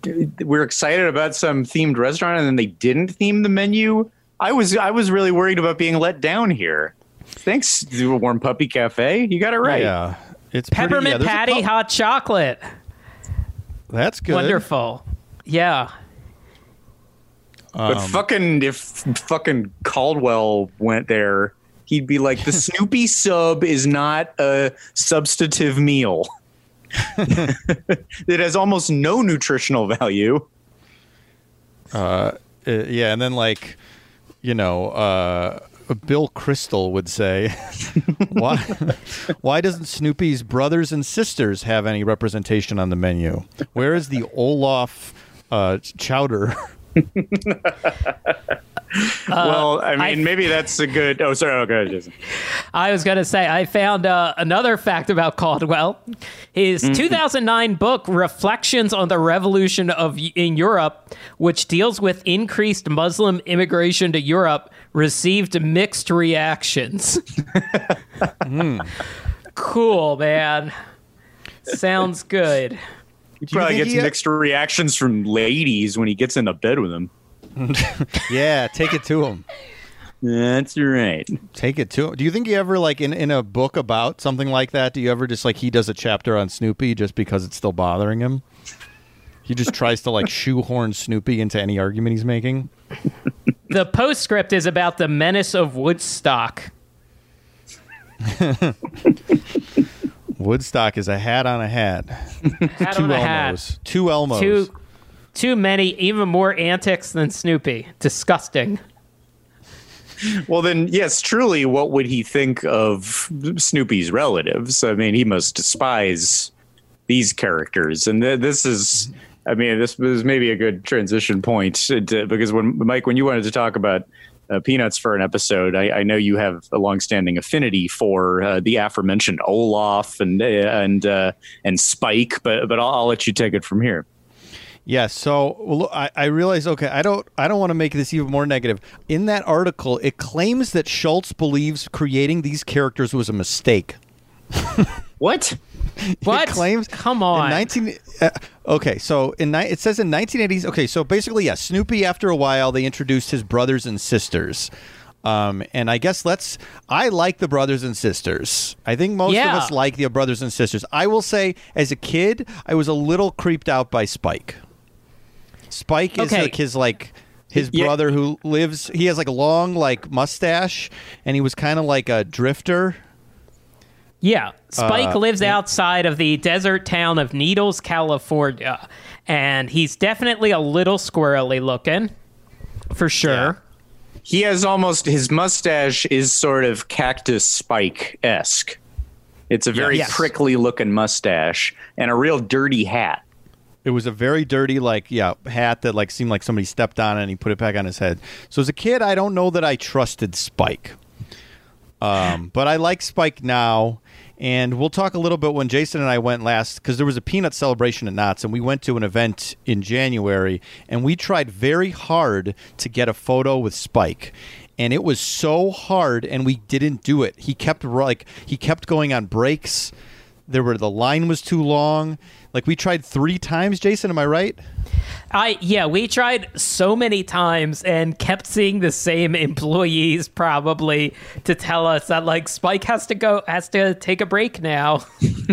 we're excited about some themed restaurant and then they didn't theme the menu. I was I was really worried about being let down here. Thanks, to Warm Puppy Cafe. You got it right. Yeah, it's pretty- Peppermint yeah, patty, hot chocolate. That's good. Wonderful. Yeah. But Um, fucking if fucking Caldwell went there, he'd be like, the [laughs] Snoopy sub is not a substantive meal. [laughs] it has almost no nutritional value. Uh, yeah, and then like, you know, uh, Bill Kristol would say, [laughs] why, why doesn't Snoopy's brothers and sisters have any representation on the menu? Where is the Olaf uh, chowder? [laughs] well, I mean, I- maybe that's a good. Oh, sorry. Oh, go ahead, Jason. I was going to say, I found uh, another fact about Caldwell. His Mm-hmm. 2009 book, Reflections on the Revolution of in Europe, which deals with increased Muslim immigration to Europe, received mixed reactions. Hmm. Cool, man. Sounds good. He probably gets he- mixed reactions from ladies when he gets into bed with them. [laughs] yeah, take it to him. That's right. Take it to him. Do you think he ever like in, in a book about something like that? Do you ever just like he does a chapter on Snoopy just because it's still bothering him? He just tries to like shoehorn Snoopy into any argument he's making. The postscript is about the menace of Woodstock. [laughs] Woodstock is a hat on a hat. Hat Two on a hat. Elmos. Two Elmos. Too, too many, even more antics than Snoopy. Disgusting. Well, then, yes, truly, what would he think of Snoopy's relatives? I mean, he must despise these characters. And th- this is, I mean, this is maybe a good transition point because when, Mike, when you wanted to talk about uh, Peanuts for an episode, I, I know you have a longstanding affinity for uh, the aforementioned Olaf and uh, and uh, and Spike, but but I'll, I'll let you take it from here. Yeah, so well, I, I realize. Okay, I don't. I don't want to make this even more negative. In that article, it claims that Schulz believes creating these characters was a mistake. What? [laughs] What? It claims Come on. In 19 uh, Okay, so in ni- it says in 1980s. Okay, so basically, yeah, Snoopy. After a while, they introduced his brothers and sisters. Um, and I guess let's. I like the brothers and sisters. I think most Yeah. of us like the brothers and sisters. I will say, as a kid, I was a little creeped out by Spike. Spike is Okay. like his like his Yeah. brother who lives. He has like a long like mustache, and he was kind of like a drifter. Yeah. Spike Uh, lives outside of the desert town of Needles, California. And he's definitely a little squirrely looking. For sure. He has almost his mustache is sort of cactus spike esque. It's a very Yes. prickly looking mustache and a real dirty hat. It was a very dirty, like, yeah, hat that like seemed like somebody stepped on it and he put it back on his head. So as a kid, I don't know that I trusted Spike. Um, but I like Spike now, and we'll talk a little bit when Jason and I went last because there was a peanut celebration at Knott's, and we went to an event in January, and we tried very hard to get a photo with Spike. And it was so hard, and we didn't do it. He kept like he kept going on breaks. There were the line was too long. Like we tried three times. Jason, am I right? I yeah, we tried so many times and kept seeing the same employees probably to tell us that like Spike has to go has to take a break now. [laughs]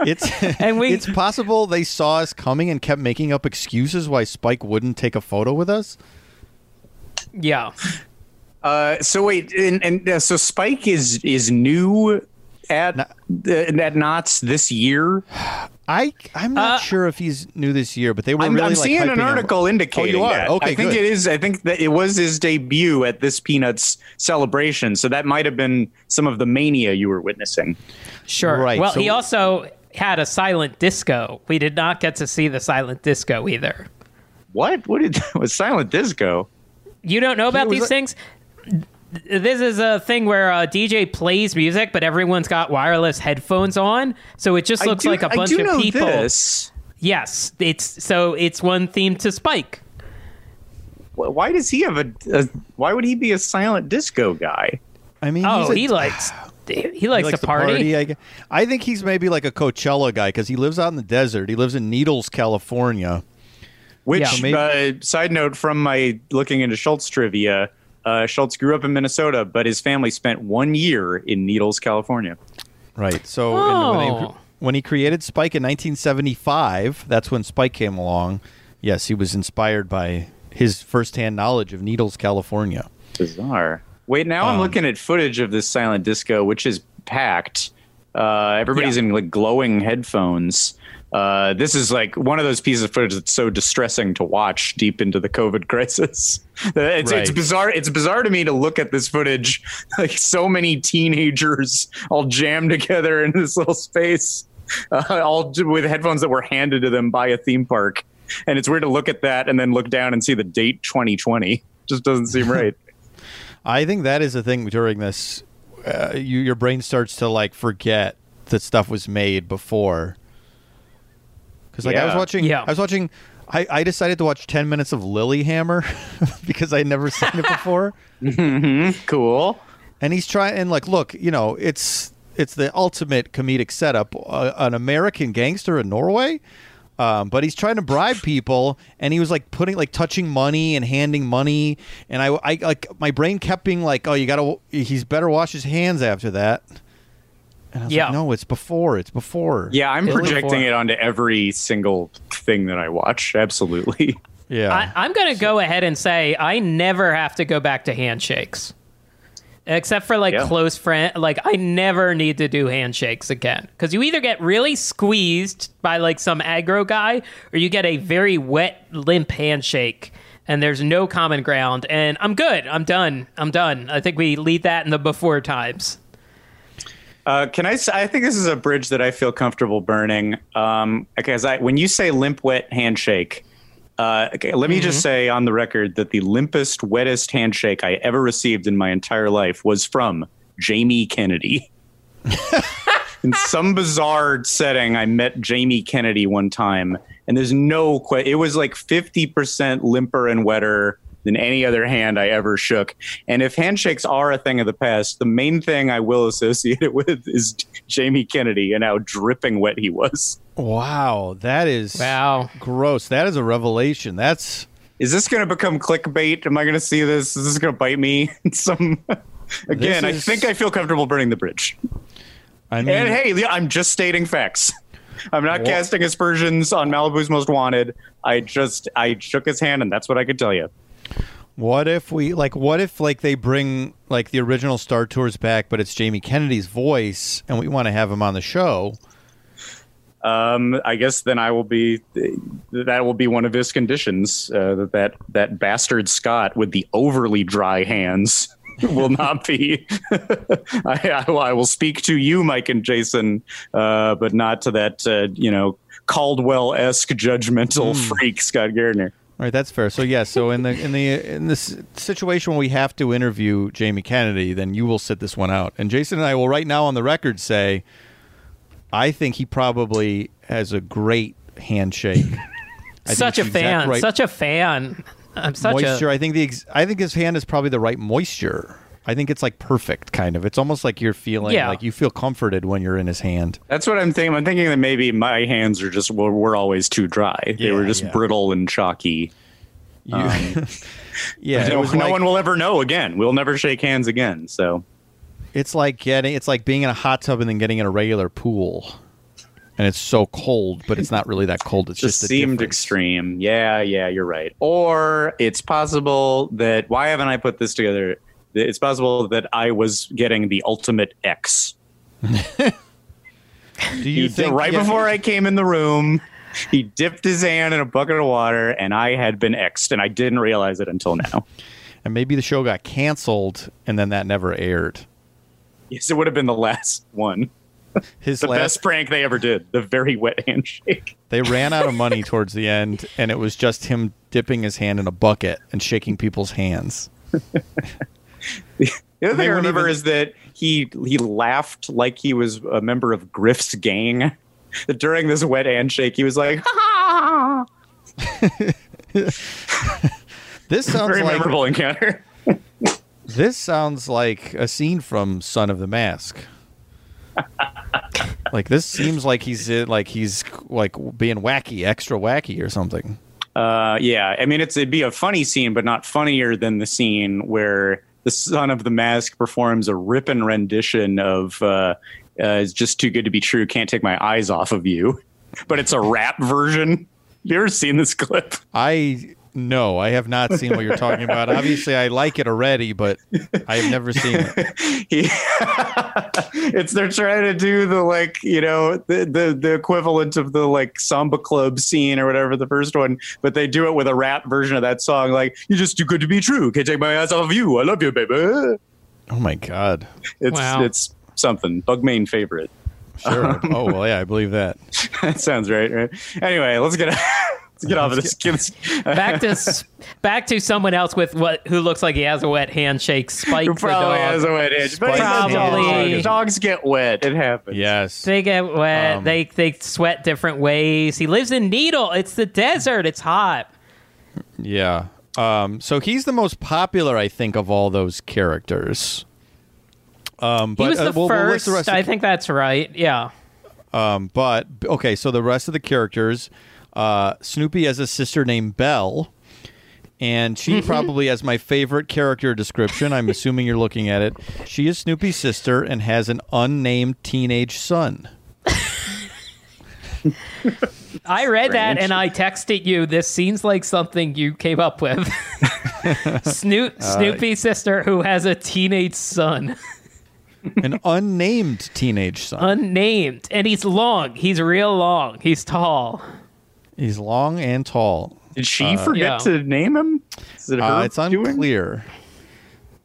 It's [laughs] And we- it's possible they saw us coming and kept making up excuses why Spike wouldn't take a photo with us. yeah. Uh, so wait, and, and uh, so Spike is is new at uh, at Knott's this year. I I'm not Uh, sure if he's new this year, but they were I'm, really I'm like, seeing hyping an him. article indicating Oh, you are? that. Okay, I think good. it is. I think that it was his debut at this Peanuts celebration, so that might have been some of the mania you were witnessing. Sure. Right, Well, so- he also had a silent disco. We did not get to see the silent disco either. What? What did [laughs] was silent disco? You don't know about these a- things? This is a thing where a DJ plays music, but everyone's got wireless headphones on, so it just looks do, like a bunch I do of know people. This. Yes, it's so it's one theme to Spike. Why does he have a, a? Why would he be a silent disco guy? I mean, Oh, he's a- he [sighs] likes he likes, he likes to party. I, I think he's maybe like a Coachella guy because he lives out in the desert. He lives in Needles, California. Which, Yeah. Maybe- uh, side note from my looking into Schulz trivia, uh, Schulz grew up in Minnesota, but his family spent one year in Needles, California. Right. So and when, he, Oh. when he created Spike in 1975, that's when Spike came along. Yes, he was inspired by his firsthand knowledge of Needles, California. Bizarre. Wait, now I'm Um, looking at footage of this silent disco, which is packed. Uh, everybody's Yeah. in like glowing headphones. Uh, this is like one of those pieces of footage that's so distressing to watch deep into the COVID [laughs] crisis. It's, it's bizarre. It's bizarre to me to look at this footage, [laughs] like so many teenagers all jammed together in this little space, uh, all with headphones that were handed to them by a theme park. And it's weird to look at that and then look down and see the date 2020. Just doesn't seem [laughs] right. I think that is the thing during this. Uh, you, your brain starts to like forget that stuff was made before. Because like I was watching, Yeah. I was watching. I, I decided to watch ten minutes of Lilyhammer [laughs] because I had never seen it before. Cool. and he's trying and like look you know it's it's the ultimate comedic setup uh, an american gangster in norway um, but he's trying to bribe people and he was like putting like touching money and handing money and i, I like my brain kept being like oh you gotta he's better wash his hands after that and I was Yeah. like, no, it's before. It's before. Yeah, I'm Really projecting for- it onto every single thing that I watch. Absolutely. [laughs] yeah. I, I'm going to go ahead and say I never have to go back to handshakes, except for like Yeah. close friend. Like I never need to do handshakes again because you either get really squeezed by like some aggro guy, or you get a very wet, limp handshake, and there's no common ground. And I'm good. I'm done. I'm done. I think we lead that in the before times. Uh, can I? I think this is a bridge that I feel comfortable burning. Um, because I, when you say limp, wet handshake, uh, okay, let me just say on the record that the limpest, wettest handshake I ever received in my entire life was from Jamie Kennedy. [laughs] in some bizarre setting, I met Jamie Kennedy one time, and there's no que- It was like 50% limper and wetter than any other hand I ever shook. And if handshakes are a thing of the past, the main thing I will associate it with is Jamie Kennedy and how dripping wet he was. Wow, that is Wow. gross. That is a revelation. That's Is this going to become clickbait? Am I going to see this? Is this going to bite me? [laughs] Some again, I think I feel comfortable burning the bridge. I mean, And hey, I'm just stating facts. I'm not Wha- casting aspersions on Malibu's Most Wanted. I just I shook his hand, and that's what I could tell you. What if we like? What if like they bring like the original Star Tours back, but it's Jamie Kennedy's voice, and we want to have him on the show? Um, I guess then I will be that will be one of his conditions uh, that that that bastard Scott with the overly dry hands [laughs] will not be. [laughs] I, I, will- I will speak to you, Mike and Jason, uh, but not to that uh, you know Caldwell esque judgmental freak Scott Gardner. All right, that's fair. So yeah, so in the in the in this situation when we have to interview Jamie Kennedy, then you will sit this one out. And Jason and I will right now on the record say, I think he probably has a great handshake. [laughs] Such a it's the exact fan. right Such a fan. I'm such moisture. a. I think the ex- I think his hand is probably the right moisture. I think it's like perfect, kind of. It's almost like you're feeling Yeah. like you feel comforted when you're in his hand. That's what I'm thinking. I'm thinking that maybe my hands are just were, were always too dry. they were just yeah. brittle and chalky. You- um, [laughs] yeah, no, was no one will ever know again. We'll never shake hands again. So It's like getting it's like being in a hot tub and then getting in a regular pool. And it's so cold, but it's not really that cold. It's just just, seemed difference. extreme. Yeah, yeah, you're right. Or it's possible that why haven't I put this together? It's possible that I was getting the ultimate X. [laughs] Do you think right yeah, before I came in the room, he dipped his hand in a bucket of water, and I had been X'd, and I didn't realize it until now. and maybe the show got canceled and then that never aired. Yes, it would have been the last one. [laughs] His The last best prank they ever did. The very wet handshake. [laughs] they ran out of money towards the end and it was just him dipping his hand in a bucket and shaking people's hands. The other thing I remember even- is that he he laughed like he was a member of Griff's gang. During this wet handshake, he was like, [laughs] This sounds very like memorable encounter. this sounds like a scene from Son of the Mask. [laughs] like this seems like he's like he's like being wacky, extra wacky or something. Uh, yeah, I mean, it's it'd be a funny scene, but not funnier than the scene where the son of the mask performs a ripping rendition of uh, uh, "It's just too good to be true." Can't take my eyes off of you, but it's a rap version. Have you ever seen this clip? I no, I have not seen what you're talking about. [laughs] Obviously, I like it already, but I have never seen it. [laughs] he, it's they're trying to do the like you know the, the the equivalent of the like samba club scene or whatever the first one but they do it with a rap version of that song like you're just too good to be true can't take my eyes off of you i love you baby Oh my god! it's Wow. it's something bugmain favorite Sure. [laughs] oh well, yeah, I believe that. that sounds right right anyway let's get let's get off of this, get [laughs] back to back to someone else with what who looks like he has a wet handshake. Spike who the probably dog. has a wet itch but Spike he's a dog. Probably. dogs get wet it happens Yes. They get wet. Um, they they sweat different ways. He lives in Needle. It's the desert. It's hot. Yeah. Um, so he's the most popular, I think, of all those characters. Um, but he was the uh, we'll- we'll list first. the rest I think that's right. Yeah. Um, but okay, so the rest of the characters, uh, Snoopy has a sister named Belle, and she Mm-hmm. probably has my favorite character description. I'm assuming you're looking at it. She is Snoopy's sister and has an unnamed teenage son. I read that and I texted you. This seems like something you came up with. [laughs] Snoop, Uh, Snoopy's sister who has a teenage son, An unnamed teenage son. unnamed, and he's long. He's real long. He's tall. He's long and tall. did she forget yeah. to name him is it her Uh, it's doing? unclear.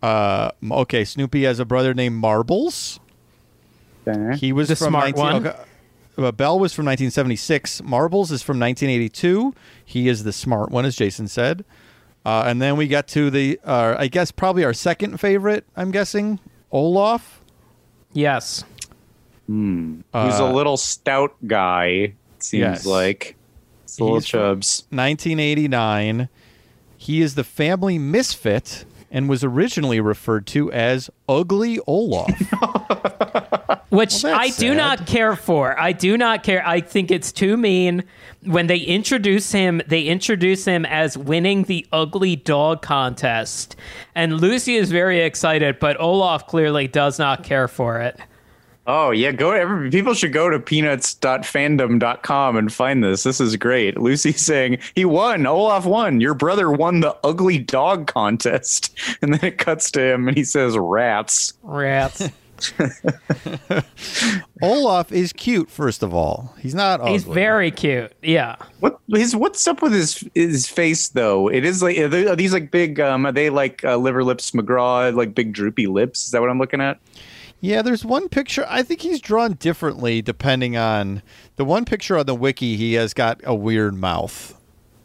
Uh, okay, Snoopy has a brother named Marbles. Okay. He was The from smart 19, one. Okay. Uh, Belle was from 1976. Marbles is from 1982. He is the smart one, as Jason said. Uh, and then we got to the, uh, I guess, probably our second favorite. I'm guessing Olaf. Yes. He's a little stout guy. It seems yes. like it's little chubs. 1989. He is the family misfit and was originally referred to as Ugly Olaf. [laughs] which Well, I that's do not care for. I do not care. I think it's too mean. When they introduce him, they introduce him as winning the ugly dog contest. And Lucy is very excited, but Olaf clearly does not care for it. Oh yeah, go every people should go to peanuts.fandom.com and find this. This is great. Lucy [laughs] saying he won. Olaf won. Your brother won the ugly dog contest. [laughs] And then it cuts to him and he says rats. Rats. [laughs] Olaf is cute, first of all. He's not ugly. He's very cute. Yeah. What his what's up with his his face though? It is like are, they- are these like big um are they like uh, liver lips McGraw like big droopy lips? Is that what I'm looking at? Yeah, there's one picture. I think he's drawn differently depending on the one picture on the wiki. He has got a weird mouth.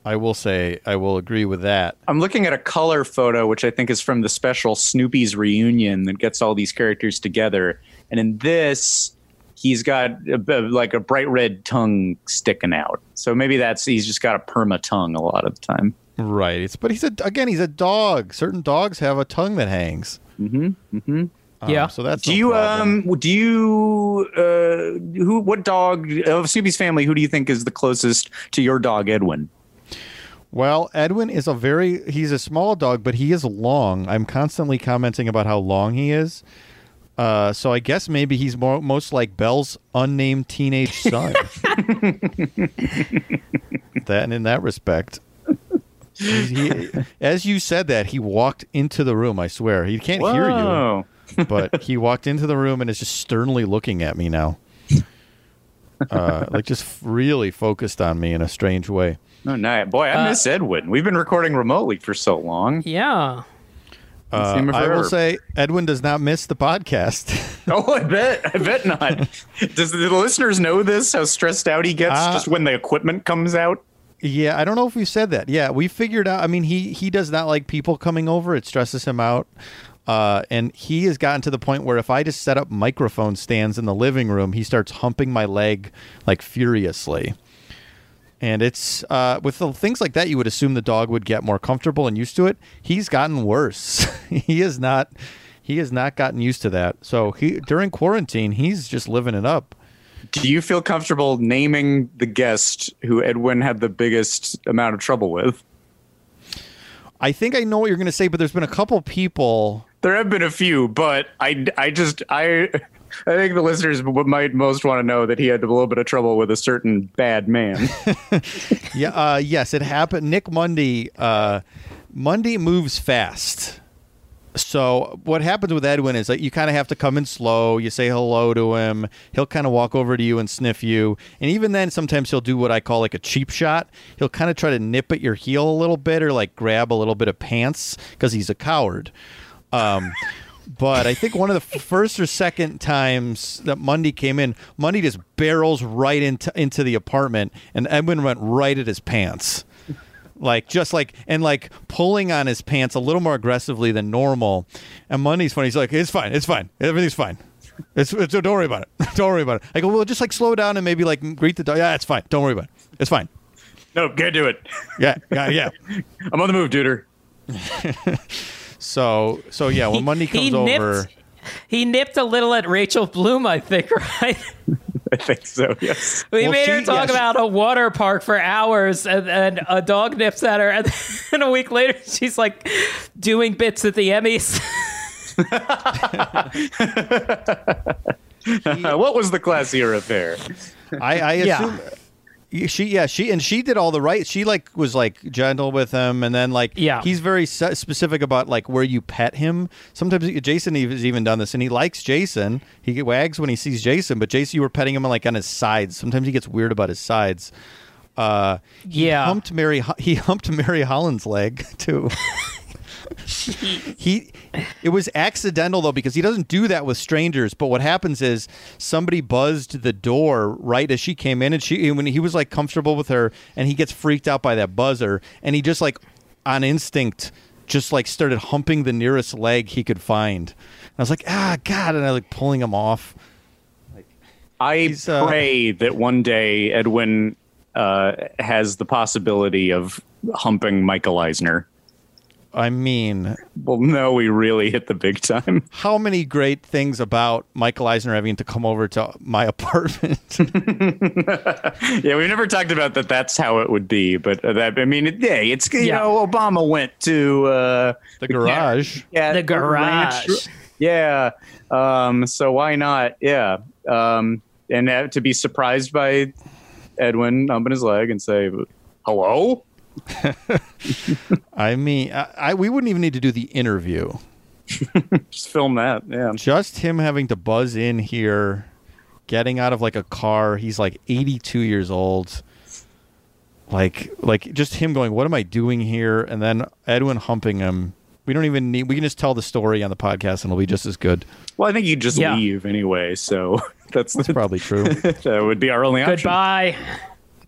I will say, I will agree with that. I'm looking at a color photo, which I think is from the special Snoopy's reunion that gets all these characters together. And in this, he's got a, like a bright red tongue sticking out. So maybe that's he's just got a perma tongue a lot of the time. Right. It's but he's a again. He's a dog. Certain dogs have a tongue that hangs. Mm-hmm. Mm-hmm. Um, Yeah. So that's Do no you problem. um do you uh who what dog of Snoopy's family? Who do you think is the closest to your dog Edwin? Well, Edwin is a very he's a small dog, but he is long. I'm constantly commenting about how long he is. Uh, so I guess maybe he's more most like Belle's unnamed teenage son. [laughs] that and in that respect. He, as you said that, he walked into the room. I swear, he can't hear you, Whoa. But [laughs] he walked into the room and is just sternly looking at me now, uh, like just really focused on me in a strange way. Oh, nice. Boy, I Uh, miss Edwin. We've been recording remotely for so long. Yeah. Uh, I will say Edwin does not miss the podcast. [laughs] Oh, I bet. I bet not. Does the listeners know this? How stressed out he gets Uh, just when the equipment comes out? yeah, I don't know if we said that. Yeah, we figured out. I mean, he he does not like people coming over. It stresses him out. Uh, and he has gotten to the point where if I just set up microphone stands in the living room, he starts humping my leg like furiously. And it's uh, with the things like that, you would assume the dog would get more comfortable and used to it. He's gotten worse. [laughs] he is not. He has not gotten used to that. So he during quarantine, he's just living it up. Do you feel comfortable naming the guest who Edwin had the biggest amount of trouble with? I think I know what you're going to say, but there's been a couple people. There have been a few, but I, I just, I, I think the listeners might most want to know that he had a little bit of trouble with a certain bad man. [laughs] Yeah, uh, yes, it happened. Nick Mundy. Uh, Mundy moves fast. So what happens with Edwin is that you kind of have to come in slow. You say hello to him. He'll kind of walk over to you and sniff you. And even then, sometimes he'll do what I call like a cheap shot. He'll kind of try to nip at your heel a little bit or like grab a little bit of pants because he's a coward. Um, but I think one of the [laughs] first or second times that Mundy came in, Mundy just barrels right into into the apartment, and Edwin went right at his pants, like just like and like pulling on his pants a little more aggressively than normal. And Mundy's funny. He's like, "It's fine. It's fine. Everything's fine. It's, it's don't worry about it. [laughs] don't worry about it." I go, "Well, just like slow down and maybe like greet the dog. Yeah, it's fine. Don't worry about it. It's fine. no, can't do it. Yeah, yeah, yeah." [laughs] I'm on the move, duder. So so yeah, when Mundy comes he nipped, over. He nipped a little at Rachel Bloom, I think, [laughs] right? I think so. Yes. We Well, made her talk yeah, she- about a water park for hours, and, and a dog nips at her, and [laughs] then a week later, she's like doing bits at the Emmys. [laughs] what was the classier affair? I, I Yeah. She yeah she and she did all the right she like was like gentle with him and then like Yeah. he's very specific about like where you pet him. Sometimes jason has even done this and he likes jason. He wags when he sees jason but jason you were petting him like on his sides. Sometimes he gets weird about his sides. Uh he Yeah. humped mary he humped mary holland's leg [laughs] too he it was accidental though because he doesn't do that with strangers. But what happens is somebody buzzed the door right as she came in and she when he was like comfortable with her and he gets freaked out by that buzzer and he just like on instinct just like started humping the nearest leg he could find. And i was like ah god and i like pulling him off. I He's, uh, pray that one day Edwin uh, has the possibility of humping Michael Eisner. I mean, Well, no, we really hit the big time. [laughs] how many great things about Michael Eisner having to come over to my [laughs] apartment? [laughs] yeah, we've never talked about that. That's how it would be, but uh, that I mean, it, yeah, it's you Yeah. know, Obama went to uh, the garage. yeah, The garage. ranch. Yeah. Um, so why not? Yeah. Um, and uh, to be surprised by Edwin humping his leg and say, "Hello." [laughs] I mean, I, I we wouldn't even need to do the interview. [laughs] Just film that. Yeah. Just him having to buzz in here, getting out of like a car. He's like 82 years old. Like, like just him going, "What am I doing here?" And then Edwin humping him. We don't even need. We can just tell the story on the podcast, and it'll be just as good. Well, I think you'd just Yeah. leave anyway. So [laughs] that's That's probably true. that would be our only option. Goodbye.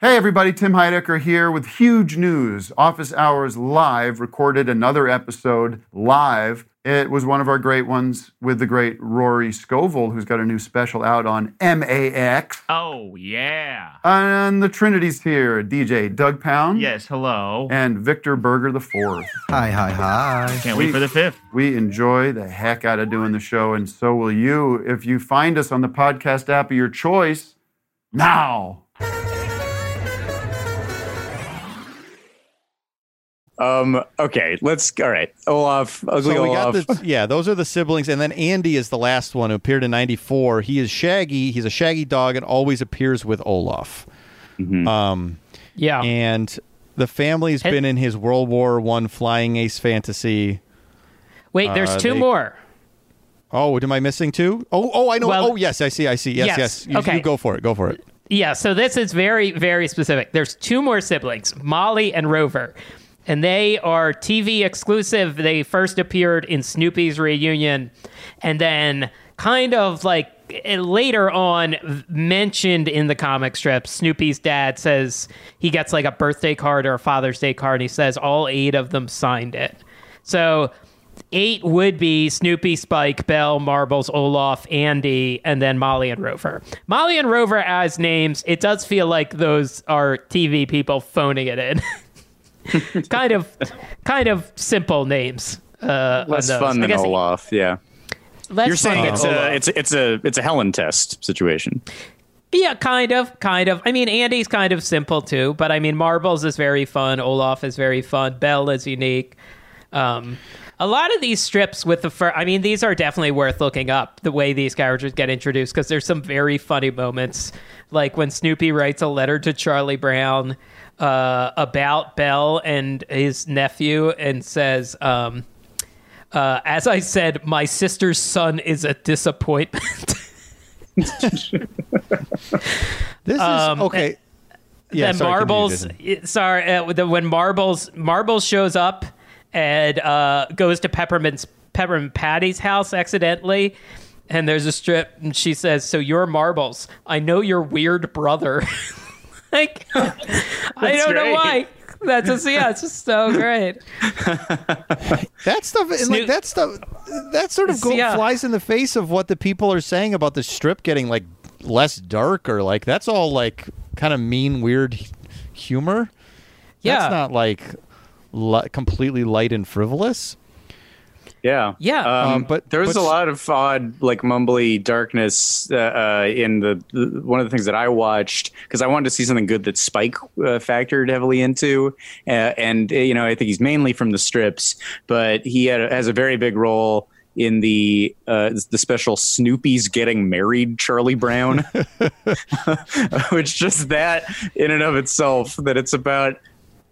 Hey everybody, Tim Heidecker here with huge news. Office Hours Live recorded another episode live. It was one of our great ones with the great Rory Scovel, who's got a new special out on MAX. Oh, yeah. And the Trinity's here DJ Doug Pound Yes, hello. and Victor Berger the fourth. Hi, hi, hi. Can't wait for the fifth. We enjoy the heck out of doing the show, and so will you if you find us on the podcast app of your choice now. Um. Okay. Let's. All right. Olaf. Ugly So we got Olaf. the yeah, those are the siblings, and then Andy is the last one who appeared in '94. He is Shaggy. He's a Shaggy dog and always appears with Olaf. Um, Yeah. and the family's And- been in his World War One flying ace fantasy. Wait, there's uh, two they- more. Oh, am I missing two? Oh, oh, I know. Well- oh, yes, I see. I see. Yes, yes. Yes, You, okay. you go for it. Go for it. Yeah, so this is very, very specific. There's two more siblings, Molly and Rover, and they are TV exclusive. They first appeared in Snoopy's reunion, and then kind of like eh, later on mentioned in the comic strip. Snoopy's dad says he gets like a birthday card or a Father's Day card, and he says all eight of them signed it. So eight would be Snoopy, Spike, Belle, Marbles, Olaf, Andy, and then Molly and Rover. Molly and Rover as names, it does feel like those are TV people phoning it in. [laughs] [laughs] kind of, kind of simple names. Uh, less fun than Olaf. Yeah. less You're saying it's a it's it's a it's a Helen test situation. Yeah, kind of, kind of. I mean, Andy's kind of simple too, but I mean, Marbles is very fun. Olaf is very fun. Belle is unique. Um, a lot of these strips with the fir- I mean, these are definitely worth looking up. The way these characters get introduced, because there's some very funny moments, like when Snoopy writes a letter to Charlie Brown uh, about Belle and his nephew, and says. Um, uh, as I said, my sister's son is a disappointment. [laughs] This Um, is okay. Yeah, then sorry, Marbles, sorry, uh, the, when Marbles Marbles shows up and uh, goes to Peppermint's Peppermint Patty's house accidentally, and there's a strip, and she says, "So you're Marbles? I know your weird brother." [laughs] [laughs] like, [laughs] I don't know why. That's just yeah, it's just so [laughs] great. That stuff, and like that stuff, that sort of go, Yeah. flies in the face of what the people are saying about the strip getting like less dark or like that's all like kind of mean, weird humor. Yeah. that's not like li- completely light and frivolous. Yeah, Yeah. Um, Um, but- there's but- a lot of odd, like mumbly darkness uh, uh, in the, the one of the things that I watched because I wanted to see something good that Spike uh, factored heavily into, uh, and uh, you know I think he's mainly from the strips, but he had, has a very big role in the uh, the special Snoopy's getting married Charlie Brown, [laughs] [laughs] which just that in and of itself that it's about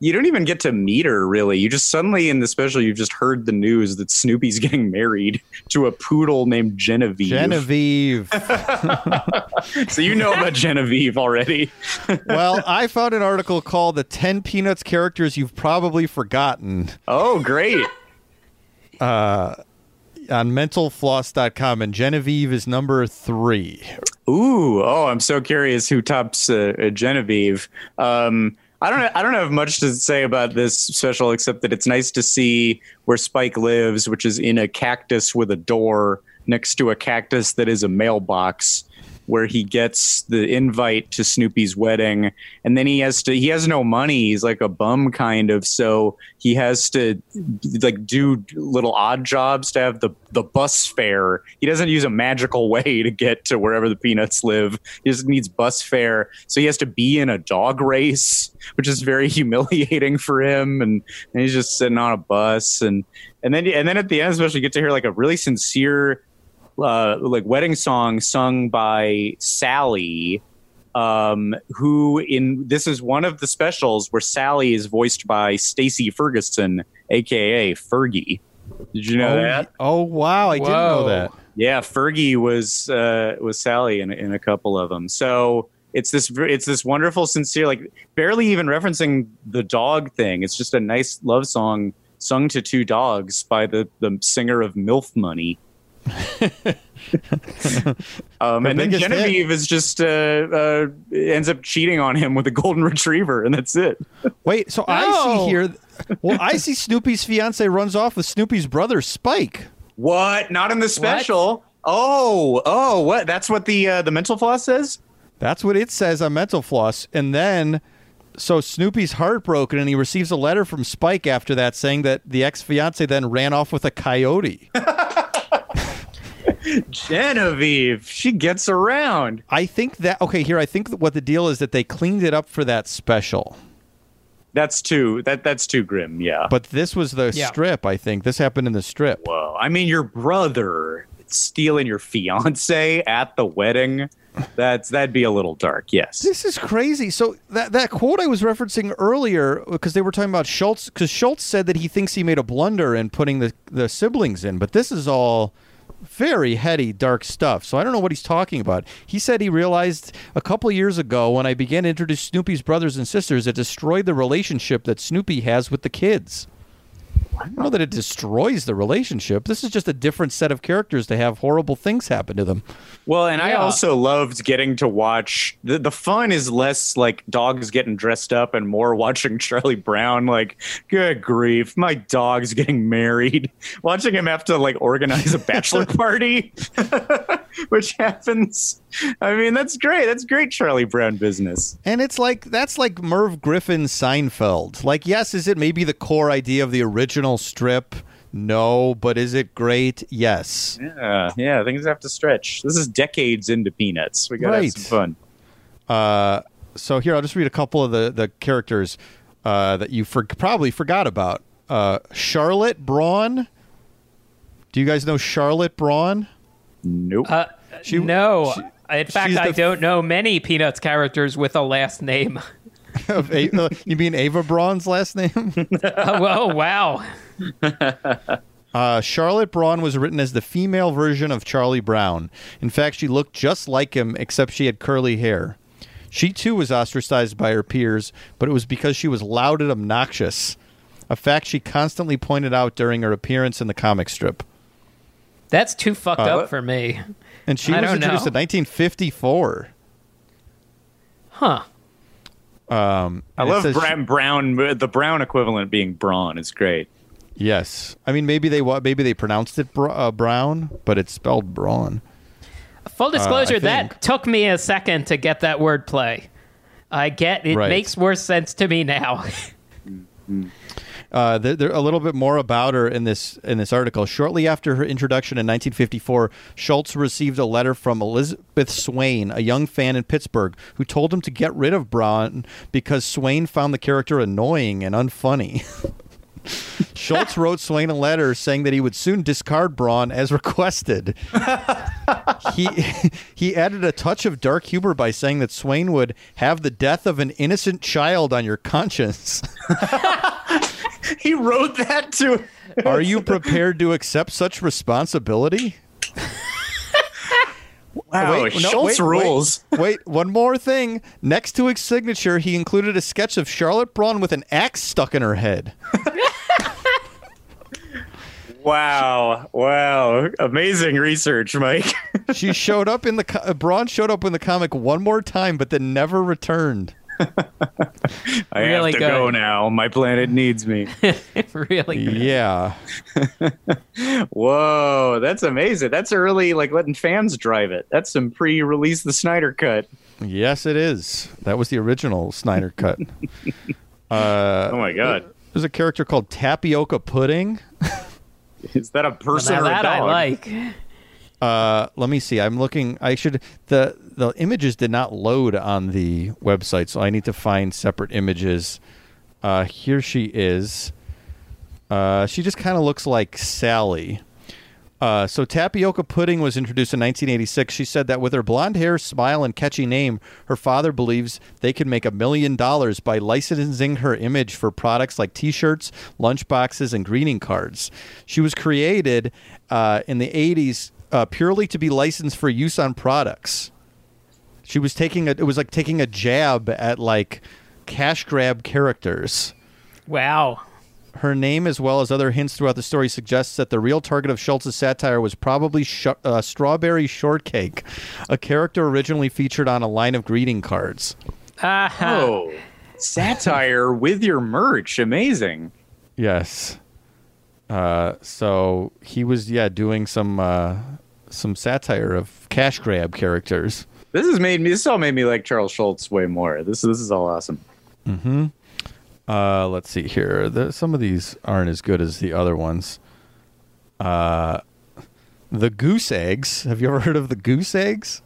you don't even get to meet her really. You just suddenly in the special you've just heard the news that Snoopy's [laughs] getting married to a poodle named Genevieve. Genevieve. [laughs] [laughs] So you know about Genevieve already. well, I found an article called "The Ten Peanuts Characters You've Probably Forgotten" Oh, great. uh on mentalfloss.com, and Genevieve is number three. Ooh, oh, I'm so curious who tops uh, uh, Genevieve. Um, I don't. I don't have much to say about this special except that it's nice to see where Spike lives, which is in a cactus with a door next to a cactus that is a mailbox. Where he gets the invite to Snoopy's wedding, and then he has to he has no money. He's like a bum kind of, so he has to like do little odd jobs to have the the bus fare. He doesn't use a magical [laughs] way to get to wherever the Peanuts live. He just needs bus fare, so he has to be in a dog race, which is very [laughs] humiliating for him. And, and he's just sitting on a bus, and and then and then at the end, especially, you get to hear like a really sincere uh, like wedding song sung by Sally, um, who in this is one of the specials where Sally is voiced by Stacy Ferguson, aka Fergie. Did you know oh, that? oh, wow, I didn't know that. Yeah, Fergie was uh, was Sally in in a couple of them. So it's this it's this wonderful, sincere, like barely even referencing the dog thing. It's just a nice love song sung to two dogs by the the singer of MILF Money. [laughs] um, and then biggest hit. Genevieve is just uh, uh, ends up cheating on him with a golden retriever, and that's it. [laughs] Wait, so I see here. Well, I see Snoopy's fiance runs off with Snoopy's brother Spike. What? Not in the special? Oh, oh, what? That's what the uh, the mental floss says. That's what it says on Mental Floss. And then, so Snoopy's heartbroken, and he receives a letter from Spike after that saying that the ex fiance then ran off with a coyote. [laughs] Genevieve, she gets around. I think that okay. Here, I think what the deal is that they cleaned it up for that special, That's too that that's too grim. Yeah. but this was the Yeah. strip. I think this happened in the strip. Whoa. I mean, your brother stealing your fiance at the wedding. That's that'd be a little dark. Yes. This is crazy. So that that quote I was referencing earlier, because they were talking about Schulz, because Schulz said that he thinks he made a blunder in putting the the siblings in, but this is all very heady, dark stuff. So I don't know what he's talking about. He said he realized a couple years ago when I began to introduce Snoopy's brothers and sisters, it destroyed the relationship that Snoopy has with the kids. I don't know that it destroys the relationship. This is just a different set of characters to have horrible things happen to them. Well, and I also loved getting to watch the the fun is less like dogs getting dressed up and more [laughs] watching Charlie Brown like good grief, my dog's getting married. [laughs] Watching him have to like organize a bachelor [laughs] party which happens. I mean, that's great. That's great Charlie Brown business. And it's like that's like Merv Griffin's Seinfeld. Like, yes, is it maybe the core idea of the original strip? No, but is it great? Yes. Yeah, yeah, things have to stretch. This is decades into Peanuts. We got Right. some fun. Uh, so here, I'll just read a couple of the the characters uh, that you for- probably forgot about. Uh, Charlotte Braun. Do you guys know Charlotte Braun? Nope. Uh, She- no. she- In fact, I don't know many Peanuts characters with a last name. [laughs] [laughs] Of A- uh, you mean Ava Braun's last name? [laughs] oh, oh, wow. [laughs] Uh, Charlotte Braun was written as the female version of Charlie Brown. In fact, she looked just like him, except she had curly hair. She too was ostracized by her peers, but it was because she was loud and obnoxious, a fact she constantly pointed out during her appearance in the comic strip. That's too fucked Uh, up for me. And she I was introduced know. in 1954. Huh. Um, I love says Brown, Brown. The Brown equivalent being Braun is great. yes, I mean maybe they maybe they pronounced it br- uh, Brown, but it's spelled Braun. Full disclosure, Uh, that took me a second to get that wordplay. I get it Right. makes more sense to me now. [laughs] Uh, there, there a little bit more about her in this in this article. Shortly after her introduction in 1954, Schulz received a letter from Elizabeth Swain, a young fan in Pittsburgh, who told him to get rid of Braun because Swain found the character annoying and unfunny. [laughs] Schulz [laughs] wrote Swain a letter saying that he would soon discard Braun as requested. [laughs] he he added a touch of dark humor by saying that Swain would have the death of an innocent child on your conscience. [laughs] He wrote that to. Are you prepared to accept such responsibility? Wow, Wait, no, Schulz wait, wait. rules. Wait, one more thing. Next to his signature, he included a sketch of Charlotte Braun with an axe stuck in her head. [laughs] Wow, wow, amazing research, Mike. She showed up in the co- uh, Braun showed up in the comic one more time, but then never returned. [laughs] I Really have to go now. My planet needs me. [laughs] really good. Yeah. [laughs] Whoa, that's amazing. That's early, like letting fans drive it. That's some pre-release the Snyder cut. Yes, it is. That was the original Snyder cut. uh, Oh my god, there's a character called Tapioca Pudding. is that a person Now or a dog? I like. Uh, let me see. I'm looking. I should the the images did not load on the website, so I need to find separate images. Uh, here she is. Uh, she just kind of looks like Sally. Uh, so tapioca pudding was introduced in 1986. She said that with her blonde hair, smile, and catchy name, her father believes they could make a million dollars by licensing her image for products like T-shirts, lunchboxes, and greeting cards. She was created uh, in the 80s uh, purely to be licensed for use on products. She was taking a. It was like taking a jab at like cash grab characters. Wow. Her name, as well as other hints throughout the story, suggests that the real target of Schulz's satire was probably sh- uh, Strawberry Shortcake, a character originally featured on a line of greeting cards. Ah, Oh, satire [laughs] with your merch. Amazing. Yes. Uh, so he was, yeah, doing some uh, some satire of cash grab characters. This has made me. This all made me like Charles Schulz way more. This this is all awesome. Hmm. Uh, let's see here. The, some of these aren't as good as the other ones. Uh, the goose eggs. Have you ever heard of the goose eggs?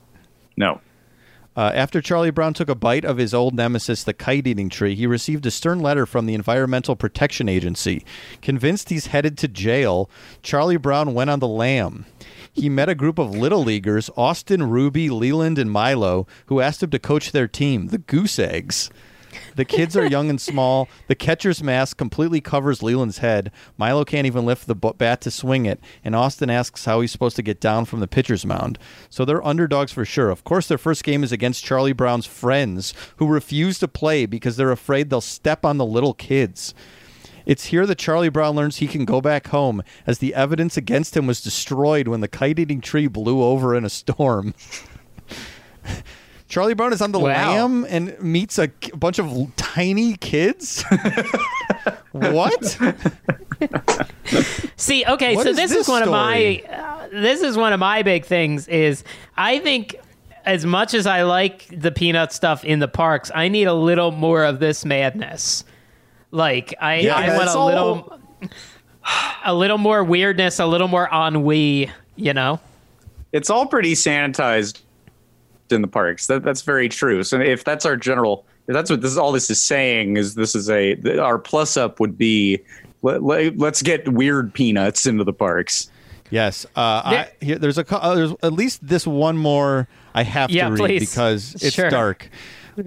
No. Uh, after Charlie Brown took a bite of his old nemesis, the kite eating tree, he received a stern letter from the Environmental Protection Agency. Convinced he's headed to jail, Charlie Brown went on the lam. He met a group of little leaguers, Austin, Ruby, Leland, and Milo, who asked him to coach their team, the Goose Eggs. The kids are young and small. The catcher's mask completely covers Leland's head. Milo can't even lift the bat to swing it, and Austin asks how he's supposed to get down from the pitcher's mound. So they're underdogs for sure. Of course, their first game is against Charlie Brown's friends, who refuse to play because they're afraid they'll step on the little kids. It's here that Charlie Brown learns he can go back home, as the evidence against him was destroyed when the kite eating tree blew over in a storm. [laughs] Charlie Brown is on the Wow. lam and meets a k- bunch of l- tiny kids. [laughs] what? [laughs] See, okay, What so is this, this is one story? of my uh, this is one of my big things is I think as much as I like the peanut stuff in the parks, I need a little more of this madness. Like I, Yeah, I want it's a all- little a little more weirdness, a little more ennui, you know? It's all pretty sanitized in the parks. That that's very true. So if that's our general, if that's what this all this is saying is this is a our plus up would be let, let, let's get weird peanuts into the parks. Yes. Uh, I, here, there's a uh, there's at least this one more I have Yeah, to read please. because it's Sure. dark.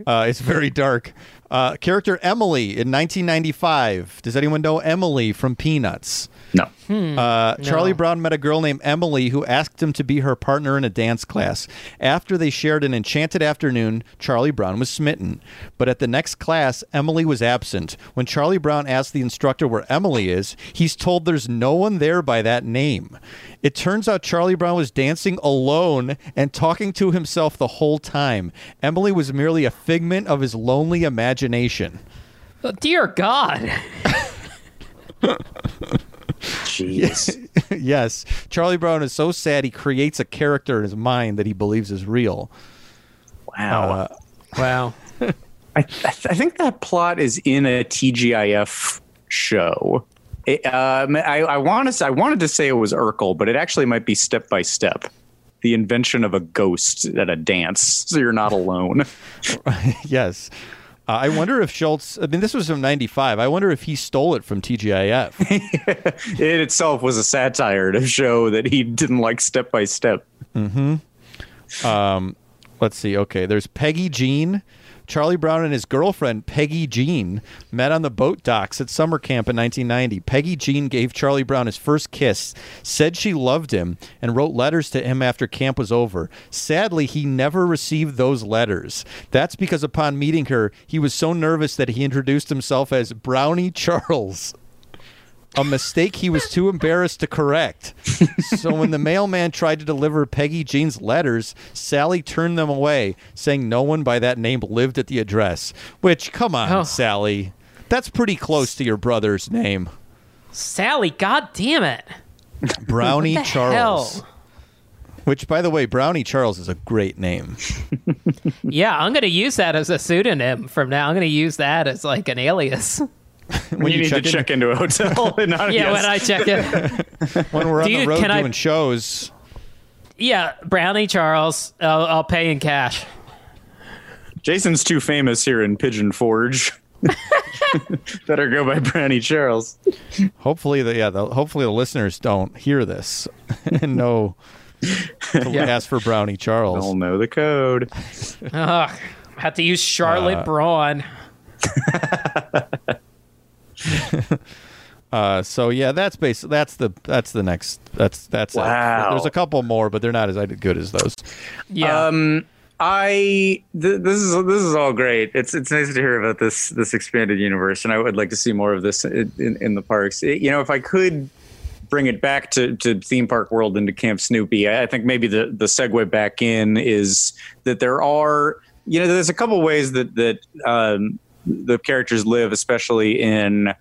Uh, it's very dark. Uh, character Emily in 1995. Does anyone know Emily from Peanuts? No. Uh, Charlie Brown met a girl named Emily who asked him to be her partner in a dance class. After they shared an enchanted afternoon, Charlie Brown was smitten. But at the next class, Emily was absent. When Charlie Brown asked the instructor where Emily is, he's told there's no one there by that name. It turns out Charlie Brown was dancing alone and talking to himself the whole time. Emily was merely a figment of his lonely imagination. Oh, dear God. Jeez. [laughs] yes, Charlie Brown is so sad he creates a character in his mind that he believes is real. Wow. Uh, Wow. [laughs] I, I th- I think that plot is in a TGIF show. It, um, I, I want to. I wanted to say it was Urkel, but it actually might be Step by Step, the invention of a ghost at a dance, so you're not alone. [laughs] yes. Uh, I wonder if Schulz. I mean, this was from '95. I wonder if he stole it from TGIF. [laughs] it itself was a satire to show that he didn't like Step by Step. Hmm. Let's see. Okay, there's Peggy Jean. Charlie Brown and his girlfriend, Peggy Jean, met on the boat docks at summer camp in 1990. Peggy Jean gave Charlie Brown his first kiss, said she loved him, and wrote letters to him after camp was over. Sadly, he never received those letters. That's because upon meeting her, he was so nervous that he introduced himself as Brownie Charles. A mistake he was too embarrassed to correct. so when the mailman tried to deliver Peggy Jean's letters, Sally turned them away, saying no one by that name lived at the address. Which, come on, Oh. Sally. That's pretty close to your brother's name. Sally, god damn it. Brownie Charles. hell? Which, by the way, Brownie Charles is a great name. [laughs] Yeah, I'm gonna use that as a pseudonym from now. I'm gonna use that as like an alias. When you, need to check in- check into a hotel. and [laughs] not, Yeah, yes. when I check it. [laughs] when we're on Do the you- road can I- doing shows. Yeah, Brownie Charles. I'll, I'll pay in cash. Jason's too famous here in Pigeon Forge. [laughs] Better go by Brownie Charles. Hopefully, the yeah, the, hopefully the listeners don't hear this and know to ask for Brownie Charles. They'll know the code. Ugh, have to use Charlotte Uh, Braun. [laughs] Uh, so yeah, that's base. That's the that's the next. That's that's. it. Wow. There's a couple more, but they're not as good as those. Yeah. Um, I th- this is this is all great. It's it's nice to hear about this this expanded universe, and I would like to see more of this in, in, in the parks. It- you know, if I could bring it back to, to theme park world into Camp Snoopy, I I think maybe the the segue back in is that there are you know there's a couple ways that that um, the characters live, especially in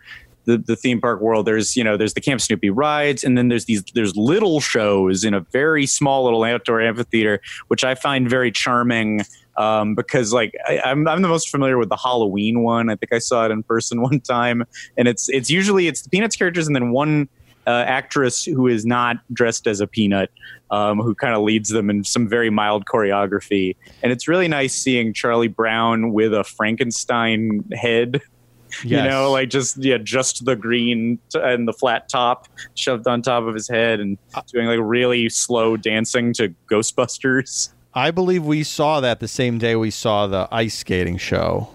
the, the theme park world. There's you know there's the camp snoopy rides and then there's these there's little shows in a very small little outdoor amphitheater which i find very charming um, because like I, I'm, I'm the most familiar with the halloween one. I think i saw it in person [laughs] one time and it's it's usually it's the peanuts characters and then one uh, actress who is not dressed as a peanut um, who kind of leads them in some very mild choreography. And it's really nice seeing charlie brown with a frankenstein head [laughs] you know like just yeah just the green t- and the flat top shoved on top of his head and doing like really slow dancing to ghostbusters. I believe we saw that the same day we saw the ice skating show.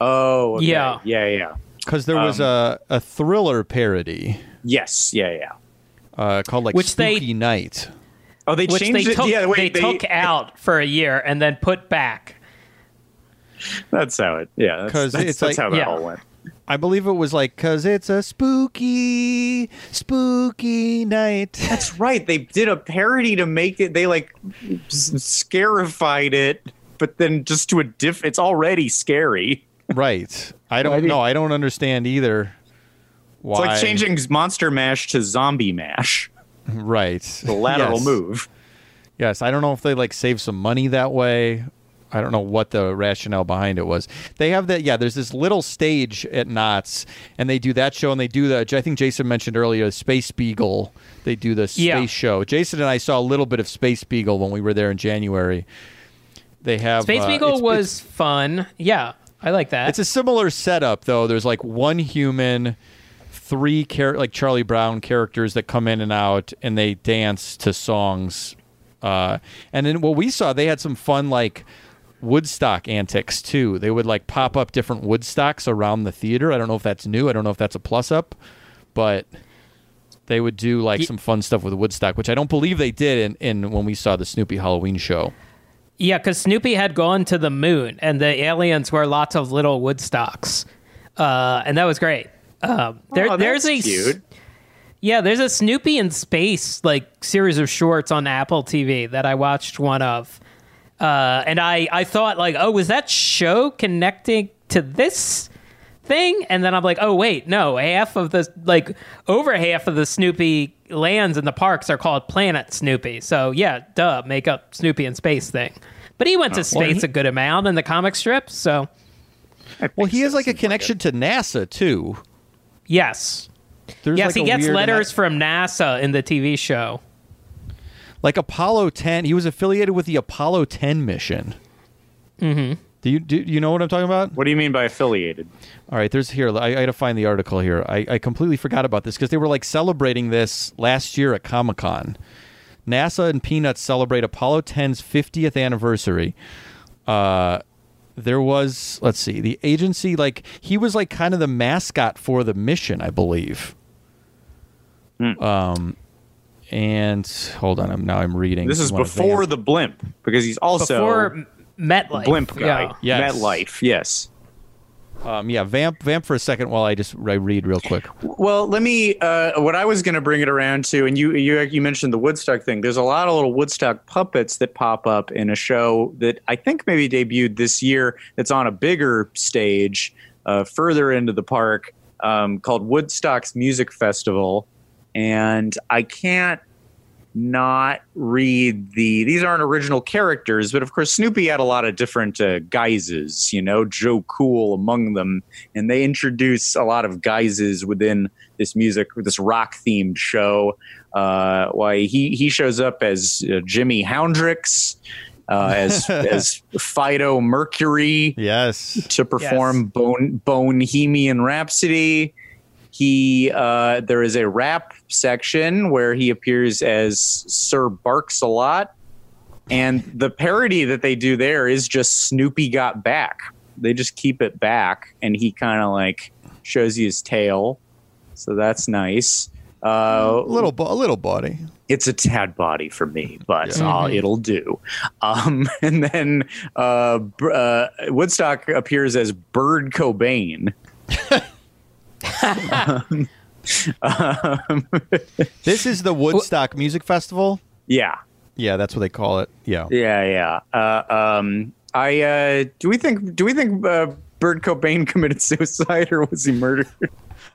Oh okay. Yeah. yeah yeah because there was Um, a a thriller parody. Yes. Yeah yeah. Uh, called like Which they- Spooky Night. Oh they which they changed it took, yeah wait they, took out for a year and then put back. that's how it yeah because that's, it's that's like- how that Yeah. all went I believe it was like because it's a spooky, spooky night. [laughs] that's right they did a parody to make it they like scarified it but then just to a diff it's already scary [laughs] right. I don't know. I don't understand either. Why? it's like changing monster mash to zombie mash right the lateral Yes. move Yes, I don't know if they like save some money that way. I don't know what the rationale behind it was. They have that, yeah. There's this little stage at Knott's, and they do that show, and they do the. I think Jason mentioned earlier, Space Beagle. They do the space Yeah. show. Jason and I saw a little bit of Space Beagle when we were there in January. They have Space uh, Beagle it's- was fun. Yeah, I like that. It's a similar setup though. There's like one human, three char- like Charlie Brown characters that come in and out, and they dance to songs. Uh, and then what we saw, they had some fun like Woodstock antics too. They would like pop up different Woodstocks around the theater. I don't know if that's new. I don't know if that's a plus up, but they would do like some fun stuff with Woodstock, which I don't believe they did in, in when we saw the Snoopy Halloween show. yeah, because Snoopy had gone to the moon, and the aliens were lots of little Woodstocks, uh, and that was great. Um, there, Oh, there's that's a cute. yeah, there's a Snoopy in space like series of shorts on Apple TV that I watched one of, uh, and I I thought like, oh, was that show connecting to this? thing and then i'm like oh wait no half of the like over half of the snoopy lands in the parks are called planet snoopy so yeah duh make up snoopy in space thing but he went to space a good amount in the comic strip so Well, he has like a connection to NASA too. Yes There's yes like he gets letters from nasa in the tv show like Apollo 10. He was affiliated with the Apollo 10 mission. Mm-hmm. Do you do you know what I'm talking about? What do you mean by affiliated? All right, there's here. I, I got to find the article here. I, I completely forgot about this because they were like celebrating this last year at Comic Con. NASA and Peanuts celebrate Apollo 10's 50th anniversary. Uh, there was let's see, the agency like he was like kind of the mascot for the mission, I believe. Um, and hold on, I'm now I'm reading. This is before the blimp because he's also before MetLife blimp guy. yeah. Yes. MetLife. Yes. Um, yeah, vamp, vamp for a second while I just I read real quick. Well, let me. Uh, what I was going to bring it around to, and you, you you mentioned the Woodstock thing. There's a lot of little Woodstock puppets that pop up in a show that I think maybe debuted this year. That's on a bigger stage, uh, further into the park, um, called Woodstock's Music Festival, and I can't not read the these aren't original characters but of course snoopy had a lot of different uh, guises you know joe cool among them and they introduce a lot of guises within this music this rock themed show uh, why he he shows up as uh, jimmy houndrix uh, as [laughs] as fido mercury Yes. to perform Bone Bohemian Rhapsody. He uh, there is a rap section where he appears as Sir Barks a lot, and the parody that they do there is just Snoopy got back. They just keep it back, and he kind of like shows you his tail, so that's nice. Uh, A little, bo- a little body. it's a tad body for me, but uh, it'll do. Um, [laughs] and then uh, uh, Woodstock appears as Bird Cobain. [laughs] um, [laughs] This is the Woodstock Music Festival. yeah, Yeah, that's what they call it. Yeah. yeah, yeah. Uh, um, I uh, do we think do we think uh, Bird Cobain [laughs] committed suicide or was he murdered?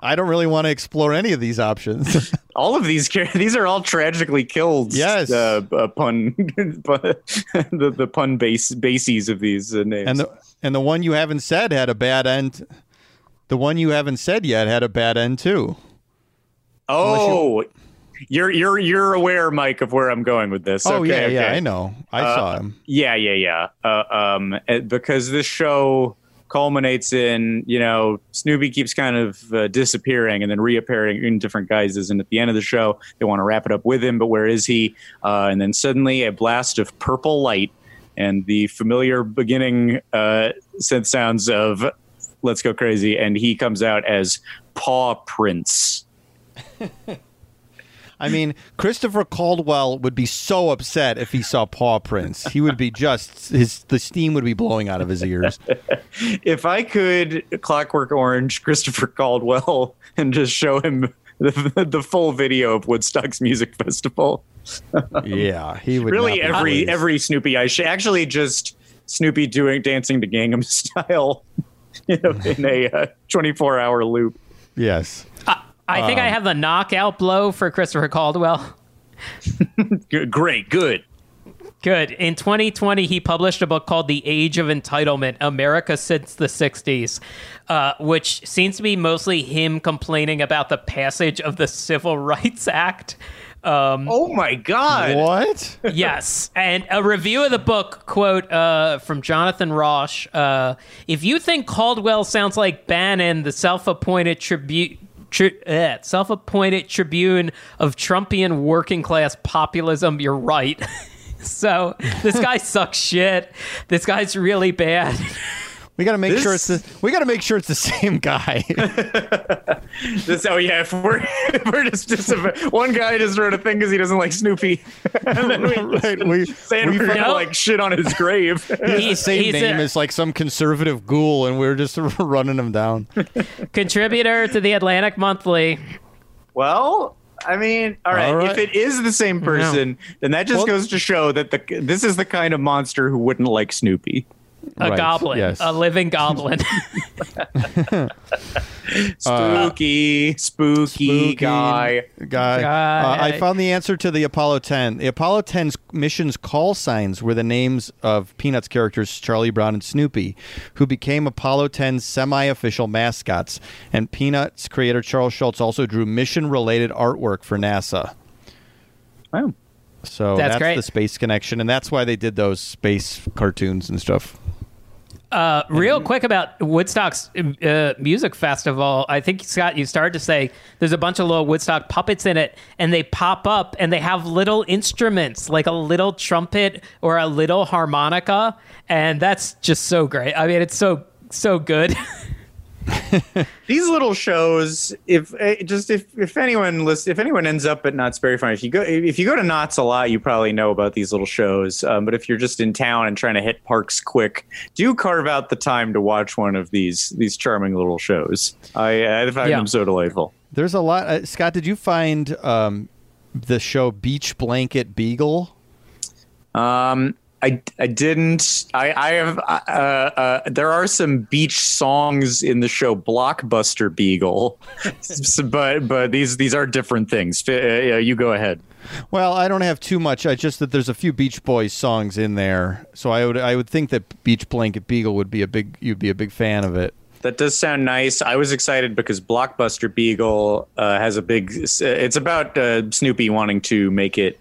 I don't really want to explore any of these options. [laughs] all of these these are all tragically killed. Yes. uh, uh, pun, the the pun base bases of these uh, names. and the and the one you haven't said had a bad end. The one you haven't said yet had a bad end too. Oh, you're you're you're aware, Mike, of where I'm going with this. oh okay, yeah, yeah. I know. I Uh, saw him. Yeah, yeah, yeah. Uh, um, uh, because this show culminates in you know Snoopy keeps kind of uh, disappearing and then reappearing in different guises, and at the end of the show they want to wrap it up with him, but where is he? Uh, and then suddenly a blast of purple light and the familiar beginning uh, synth sounds of "Let's Go Crazy," and he comes out as Paw Prince. I mean, Christopher Caldwell would be so upset if he saw Paw Prince. He would be just his the steam would be blowing out of his ears. [laughs] if I could Clockwork Orange Christopher Caldwell and just show him the, the full video of Woodstock's music festival, Yeah, he would really every pleased. every Snoopy I sh- actually just Snoopy doing dancing to Gangnam [laughs] Style, you [laughs] know, [laughs] in a uh, 24 hour loop. yes. I think I Um, have the knockout blow for Christopher Caldwell. [laughs] G- great, good. Good. In 2020, he published a book called The Age of Entitlement America Since the 60s, uh, which seems to be mostly him complaining about the passage of the Civil Rights Act. Um, Oh my God! What? yes. And a review of the book, quote uh, from Jonathan Rosh uh, If you think Caldwell sounds like Bannon, the self appointed tribute. Tri- eh, self-appointed tribune of Trumpian working class populism. You're right. [laughs] so this guy sucks shit. This guy's really bad. [laughs] We got to make sure it's the we got to make sure it's the same guy. [laughs] This, oh yeah, if we're, [laughs] if we're just, just if one guy just wrote a thing because he doesn't like Snoopy, [laughs] and then we Right, we- saying we we're gonna found- like shit on his grave. He's the same he's name a- as like some conservative ghoul, and we're just running him down. contributor to the Atlantic Monthly. Well, I mean, all right, All right. If it is the same person, then that just Well- goes to show that the this is the kind of monster who wouldn't like Snoopy. A Right, goblin, yes. a living goblin. [laughs] [laughs] Spooky, spooky, Spooky guy. guy. Guy. Uh, I found the answer to the Apollo 10. The Apollo 10's mission's call signs were the names of Peanuts characters Charlie Brown and Snoopy, who became Apollo 10's semi-official mascots. And Peanuts creator Charles Schulz also drew mission-related artwork for NASA. Wow. So That's that's, great. the space connection, and that's why they did those space cartoons and stuff. Uh, real quick about Woodstock's uh, music festival. I think Scott, you started to say there's a bunch of little Woodstock puppets in it, and they pop up and they have little instruments like a little trumpet or a little harmonica, and that's just so great. I mean, it's so so good. [laughs] [laughs] these little shows if eh, just if if anyone list, if anyone ends up at Knott's Berry Farm if you go if you go to Knott's a lot you probably know about these little shows um, but if you're just in town and trying to hit parks quick do carve out the time to watch one of these these charming little shows I I find Yeah. them so delightful There's a lot. Uh, Scott, did you find um, the show Beach Blanket Beagle? Um, I, I didn't. I, I have. Uh, uh, there are some beach songs in the show Blockbuster Beagle, [laughs] S- but but these these are different things. Uh, yeah, you go ahead. Well, I don't have too much. I just that there's a few Beach Boys songs in there, so I would I would think that Beach Blanket Beagle would be a big you'd be a big fan of it. That does sound nice. I was excited because Blockbuster Beagle uh, has a big. It's about uh, Snoopy wanting to make it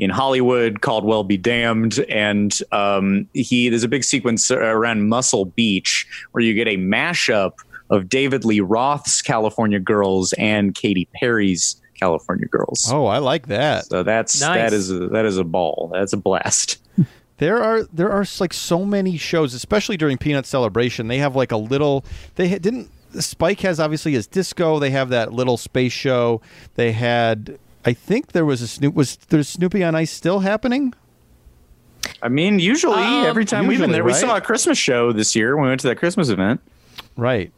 in Hollywood. Caldwell be damned, and um, he there's a big sequence around Muscle Beach where you get a mashup of David Lee Roth's California Girls and Katy Perry's California Girls. Oh, I like that. So that's Nice. that is a, that is a ball. That's a blast. There are there are like so many shows, especially during Peanut Celebration. They have like a little. They didn't. Spike has obviously his disco. They have that little space show. They had. I think there was a Snoop. Was there Snoopy on Ice still happening? I mean, usually Um, every time we've been usually, there, we saw a Christmas show this year when we went to that Christmas event. Right.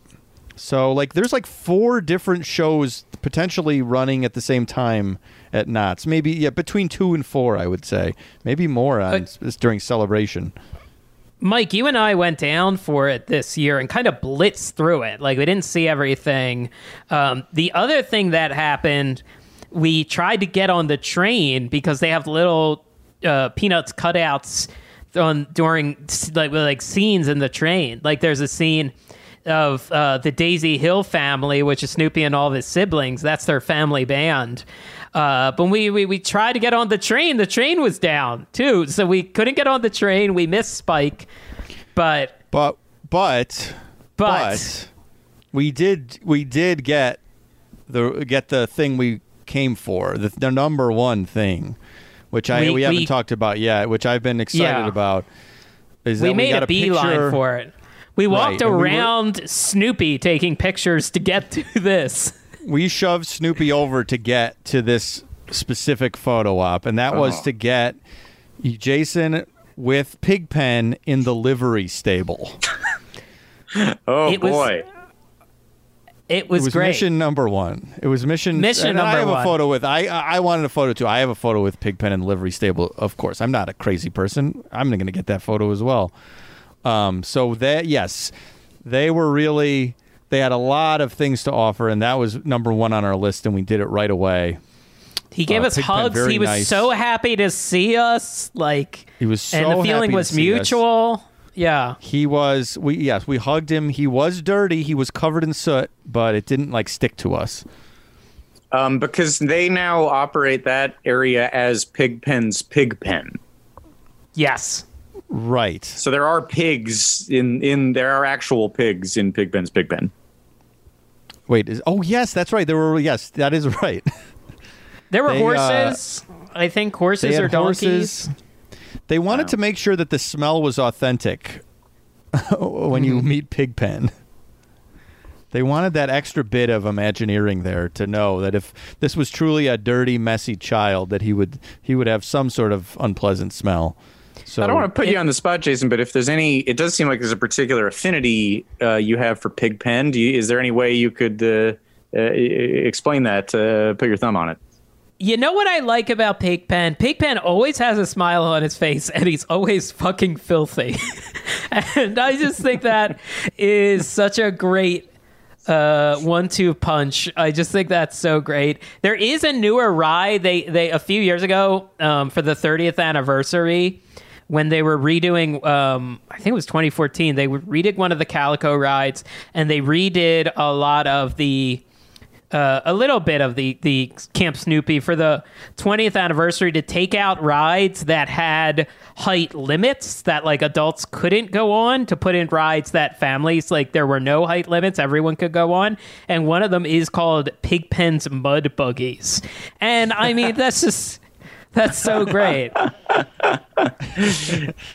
So like there's like four different shows potentially running at the same time at Knott's. Maybe yeah, between 2 and 4 I would say. Maybe more on Uh, during celebration. Mike, you and I went down for it this year and kind of blitzed through it. Like we didn't see everything. Um, the other thing that happened, we tried to get on the train because they have little uh, peanuts cutouts on during like like scenes in the train. Like there's a scene of uh, the Daisy Hill family, which is Snoopy and all of his siblings. That's their family band. Uh, but we, we we tried to get on the train. The train was down too, so we couldn't get on the train. We missed Spike, but But but But- we did we did get the get the thing we came for, the, the number one thing, which I we, We- haven't we- talked about yet, which I've been excited Yeah. about. Is we that made got a beeline picture- for it. We walked and we were- around Snoopy taking pictures to get [laughs] to this. we shoved Snoopy over to get to this specific photo op, and that was Oh. to get Jason with Pigpen in the livery stable. [laughs] Oh It boy. It It was, was great. mission number one. It was mission. Mission and I have one. a photo with. I I wanted a photo too. I have a photo with Pigpen and livery stable. Of course, I'm not a crazy person. I'm going to get that photo as well. Um. So that yes, they were really. They had a lot of things to offer, and that was number one on our list, and we did it right away. He gave Uh, us Pigpen, hugs. He was nice. so happy to see us. Like He was so and the feeling was mutual. us. Mutual. Yeah. He was we yes, we hugged him. He was dirty. He was covered in soot, but it didn't like stick to us. Um, because they now operate that area as Pigpen's pig pen. Yes. Right. So there are pigs in in there are actual pigs in Pigpen's pig pen. Wait, is Oh, yes, that's right. There were yes, that is [laughs] right. There were They, uh, horses. I think horses They or donkeys. horses. They wanted Wow. to make sure that the smell was authentic [laughs] when you meet Pigpen. They wanted that extra bit of Imagineering there to know that if this was truly a dirty, messy child, that he would he would have some sort of unpleasant smell. So I don't want to put you on the spot, Jason, but if there's any, it does seem like there's a particular affinity uh, you have for Pigpen. Do you, is there any way you could uh, uh, explain that? Uh, put your thumb on it. You know what I like about Pigpen? Pigpen always has a smile on his face and he's always fucking filthy. [laughs] and I just think that is such a great uh one two punch i just think that's so great there is a newer ride they they a few years ago um for the 30th anniversary when they were redoing um i think it was 2014 they redid one of the calico rides and they redid a lot of the uh, a little bit of the the Camp Snoopy for the 20th anniversary to take out rides that had height limits that like adults couldn't go on to put in rides that families like there were no height limits everyone could go on and one of them is called Pigpen's Mud Buggies and I mean that's just that's so great [laughs]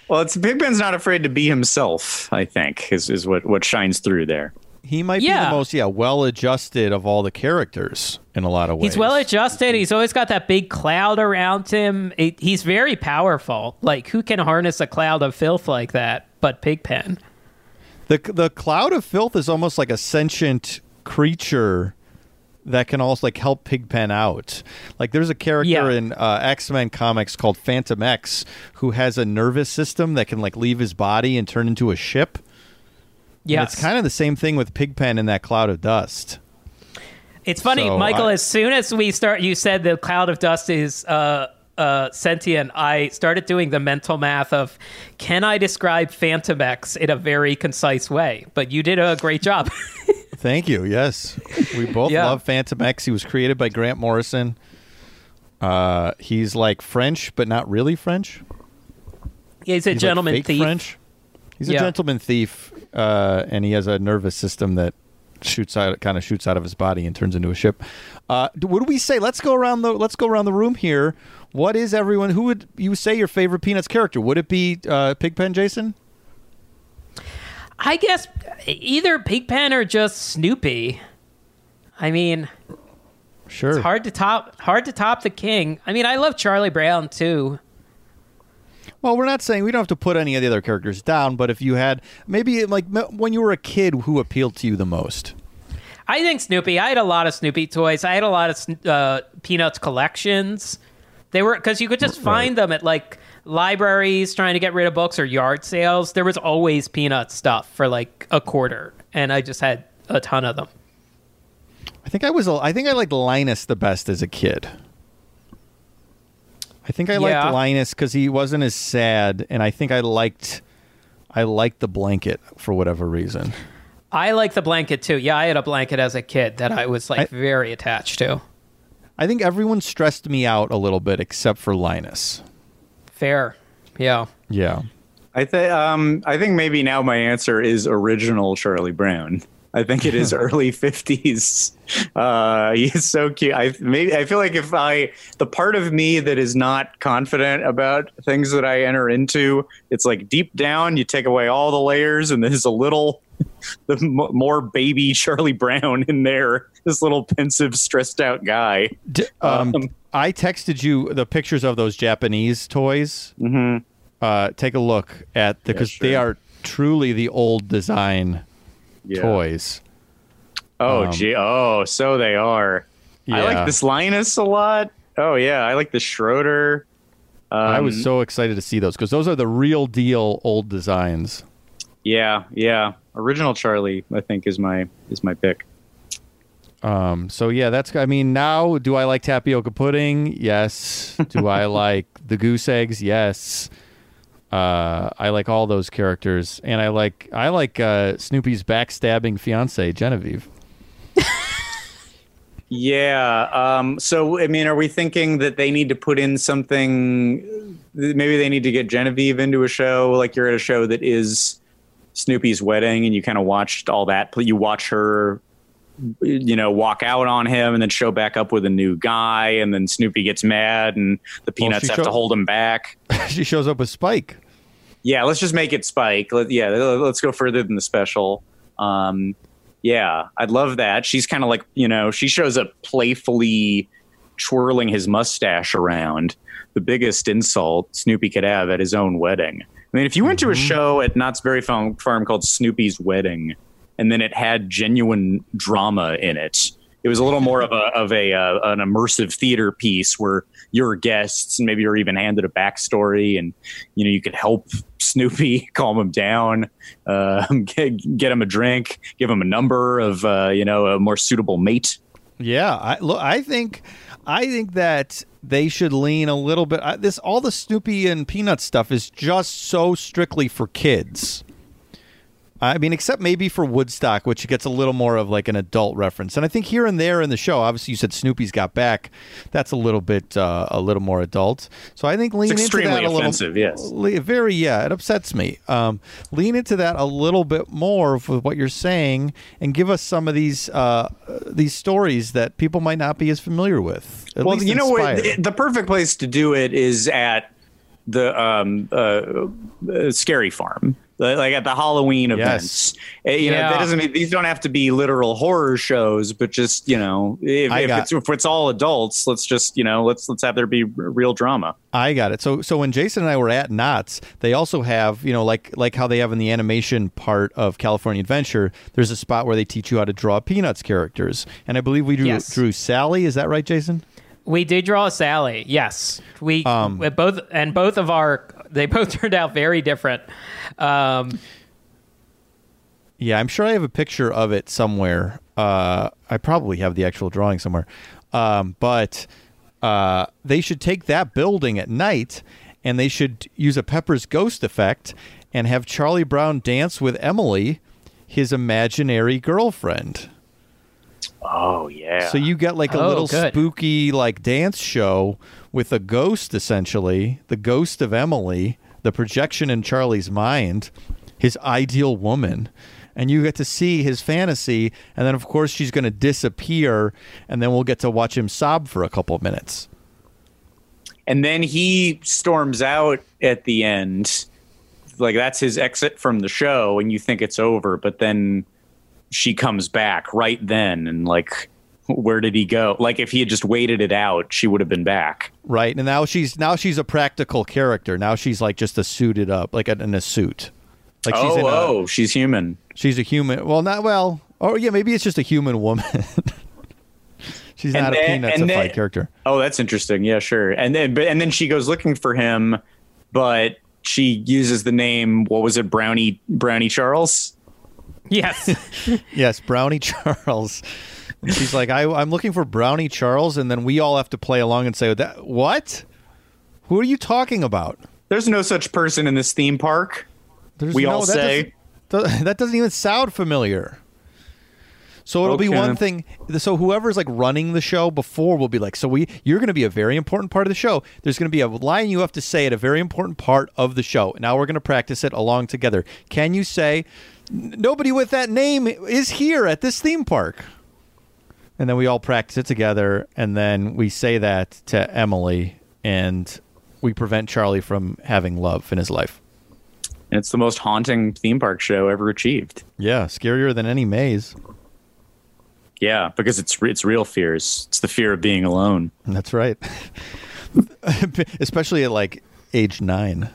Well, it's Pigpen's not afraid to be himself. I think is is what what shines through there. He might be the most yeah well adjusted of all the characters in a lot of ways. He's well adjusted. He's always got that big cloud around him. It, he's very powerful. Like who can harness a cloud of filth like that? But Pigpen. The the cloud of filth is almost like a sentient creature that can also like help Pigpen out. Like there's a character Yeah. in uh, X Men comics called Fantomex who has a nervous system that can like leave his body and turn into a ship. And Yeah, it's kind of the same thing with Pigpen in that cloud of dust. It's funny, So, Michael. I- as soon as we start, you said the cloud of dust is uh, uh, sentient. I started doing the mental math of can I describe Fantomex in a very concise way? But you did a great job. [laughs] Thank you. Yes, we both Yeah. love Fantomex. He was created by Grant Morrison. Uh, he's like French, but not really French. Yeah, He's a He's like gentleman fake thief. French. He's a Yeah. gentleman thief, uh, and he has a nervous system that shoots out, kind of shoots out of his body and turns into a ship. Uh, what do we say? Let's go around the let's go around the room here. What is everyone? Who would you say your favorite Peanuts character? Would it be uh, Pigpen Jason? I guess either Pigpen or just Snoopy. I mean, Sure. it's hard to top hard to top the king. I mean, I love Charlie Brown too. Well, we're not saying we don't have to put any of the other characters down, but if you had maybe like when you were a kid, who appealed to you the most? I think Snoopy. I had a lot of Snoopy toys. I had a lot of uh, Peanuts collections. They were because you could just find them at like libraries trying to get rid of books or yard sales. There was always Peanut stuff for like a quarter, and I just had a ton of them. I think I was. a- I think I liked Linus the best as a kid. I think I Yeah. liked Linus because he wasn't as sad, and I think I liked. I liked the blanket for whatever reason. I like the blanket too. Yeah, I had a blanket as a kid that I was like I- very attached to. I think everyone stressed me out a little bit except for Linus. Fair. Yeah. Yeah. I think um, I think maybe now my answer is original Charlie Brown. I think it is [laughs] early fifties. Uh, [laughs] he's so cute. I maybe I feel like if I the part of me that is not confident about things that I enter into, it's like deep down you take away all the layers, and there's a little [laughs] the more baby Charlie Brown in there. This little pensive, stressed out guy. D- um, Um, I texted you the pictures of those Japanese toys. Mhm. Uh, take a look at because they sure. are truly the old design Yeah. toys. Oh, Um, gee. Oh, so they are. I like this Linus a lot. Oh, yeah. I like the Schroeder. Um, I was so excited to see those because those are the real deal old designs. Yeah, yeah. Original Charlie, I think, is my is my pick. Um, so yeah, that's. I mean, now do I like tapioca pudding? Yes. Do I [laughs] like the goose eggs? Yes. Uh, I like all those characters, and I like I like uh, Snoopy's backstabbing fiance Genevieve. [laughs] Yeah. Um, so, I mean, are we thinking that they need to put in something? Maybe they need to get Genevieve into a show, like you're at a show that is Snoopy's wedding, and you kind of watched all that. You watch her, you know, walk out on him, and then show back up with a new guy, and then Snoopy gets mad, and the Peanuts she have show- to hold him back. [laughs] she shows up with Spike. Yeah, let's just make it Spike. Let, yeah, let's go further than the special. Um, yeah, I'd love that. She's kind of like, you know, she shows up playfully twirling his mustache around. The biggest insult Snoopy could have at his own wedding. I mean, if you went to a show at Knott's Berry Farm, Farm called Snoopy's Wedding, and then it had genuine drama in it, it was a little more of a of a uh, an immersive theater piece where you're guests and maybe you're even handed a backstory and you know you could help Snoopy [laughs] calm him down, uh, [laughs] get, get him a drink, give him a number of uh, you know a more suitable mate. Yeah, I look. I think, I think that they should lean a little bit. I, this all the Snoopy and Peanut stuff is just so strictly for kids. I mean, except maybe for Woodstock, which gets a little more of like an adult reference. And I think here and there in the show, obviously, you said Snoopy's got back. That's a little bit, uh, a little more adult. So I think lean It's into that a little. offensive, yes. Very, yeah, it upsets me. Um, lean into that a little bit more with what you're saying, and give us some of these uh, these stories that people might not be as familiar with. At well, least you know what? The, the perfect place to do it is at the um, uh, uh, Scary Farm Like like at the Halloween Yes. events, Uh, you know Yeah. that doesn't mean these don't have to be literal horror shows, but just you know if, if got- it's if it's all adults, let's just you know let's let's have there be real drama. I got it. So so when Jason and I were at Knott's, they also have, you know, like like how they have in the animation part of California Adventure, there's a spot where they teach you how to draw Peanuts characters. And I believe we drew Yes. drew Sally, is that right, Jason? We did draw Sally. Yes, we Um, we both and both of our they both [laughs] turned out very different. Um, Yeah, I'm sure I have a picture of it somewhere. Uh, I probably have the actual drawing somewhere. Um, but uh, they should take that building at night and they should use a Pepper's ghost effect and have Charlie Brown dance with Emily, his imaginary girlfriend. Oh yeah. So you get like a Oh, little good. spooky like dance show with a ghost essentially, the ghost of Emily, the projection in Charlie's mind, his ideal woman. And you get to see his fantasy, and then of course she's going to disappear, and then we'll get to watch him sob for a couple of minutes. and then he storms out at the end like that's his exit from the show and you think it's over but then she comes back right then and like where did he go like if he had just waited it out she would have been back Right, and now she's now she's a practical character. Now she's like just a suited up, like in a suit. Like she's oh in a, oh she's human she's a human. Well, not well. Oh yeah, maybe it's just a human woman. [laughs] she's And not a then- peanutsified and then- character. oh that's interesting yeah sure and then but and then she goes looking for him but she uses the name what was it brownie brownie charles yes, [laughs] Yes, Brownie Charles. She's like, I, I'm looking for Brownie Charles, and then we all have to play along and say, "That what? Who are you talking about?" there's no such person in this theme park There's We all that say- doesn't- that doesn't even sound familiar. So it'll be one thing. So whoever's like running the show before will be like, so we you're going to be a very important part of the show. There's going to be a line you have to say at a very important part of the show. Now we're going to practice it along together. Can you say nobody with that name is here at this theme park? And then we all practice it together, and then we say that to Emily, and we prevent Charlie from having love in his life. it's the most haunting theme park show ever achieved Yeah, scarier than any maze. Yeah, because it's it's real fears. It's the fear of being alone. That's right. [laughs] Especially at like age nine.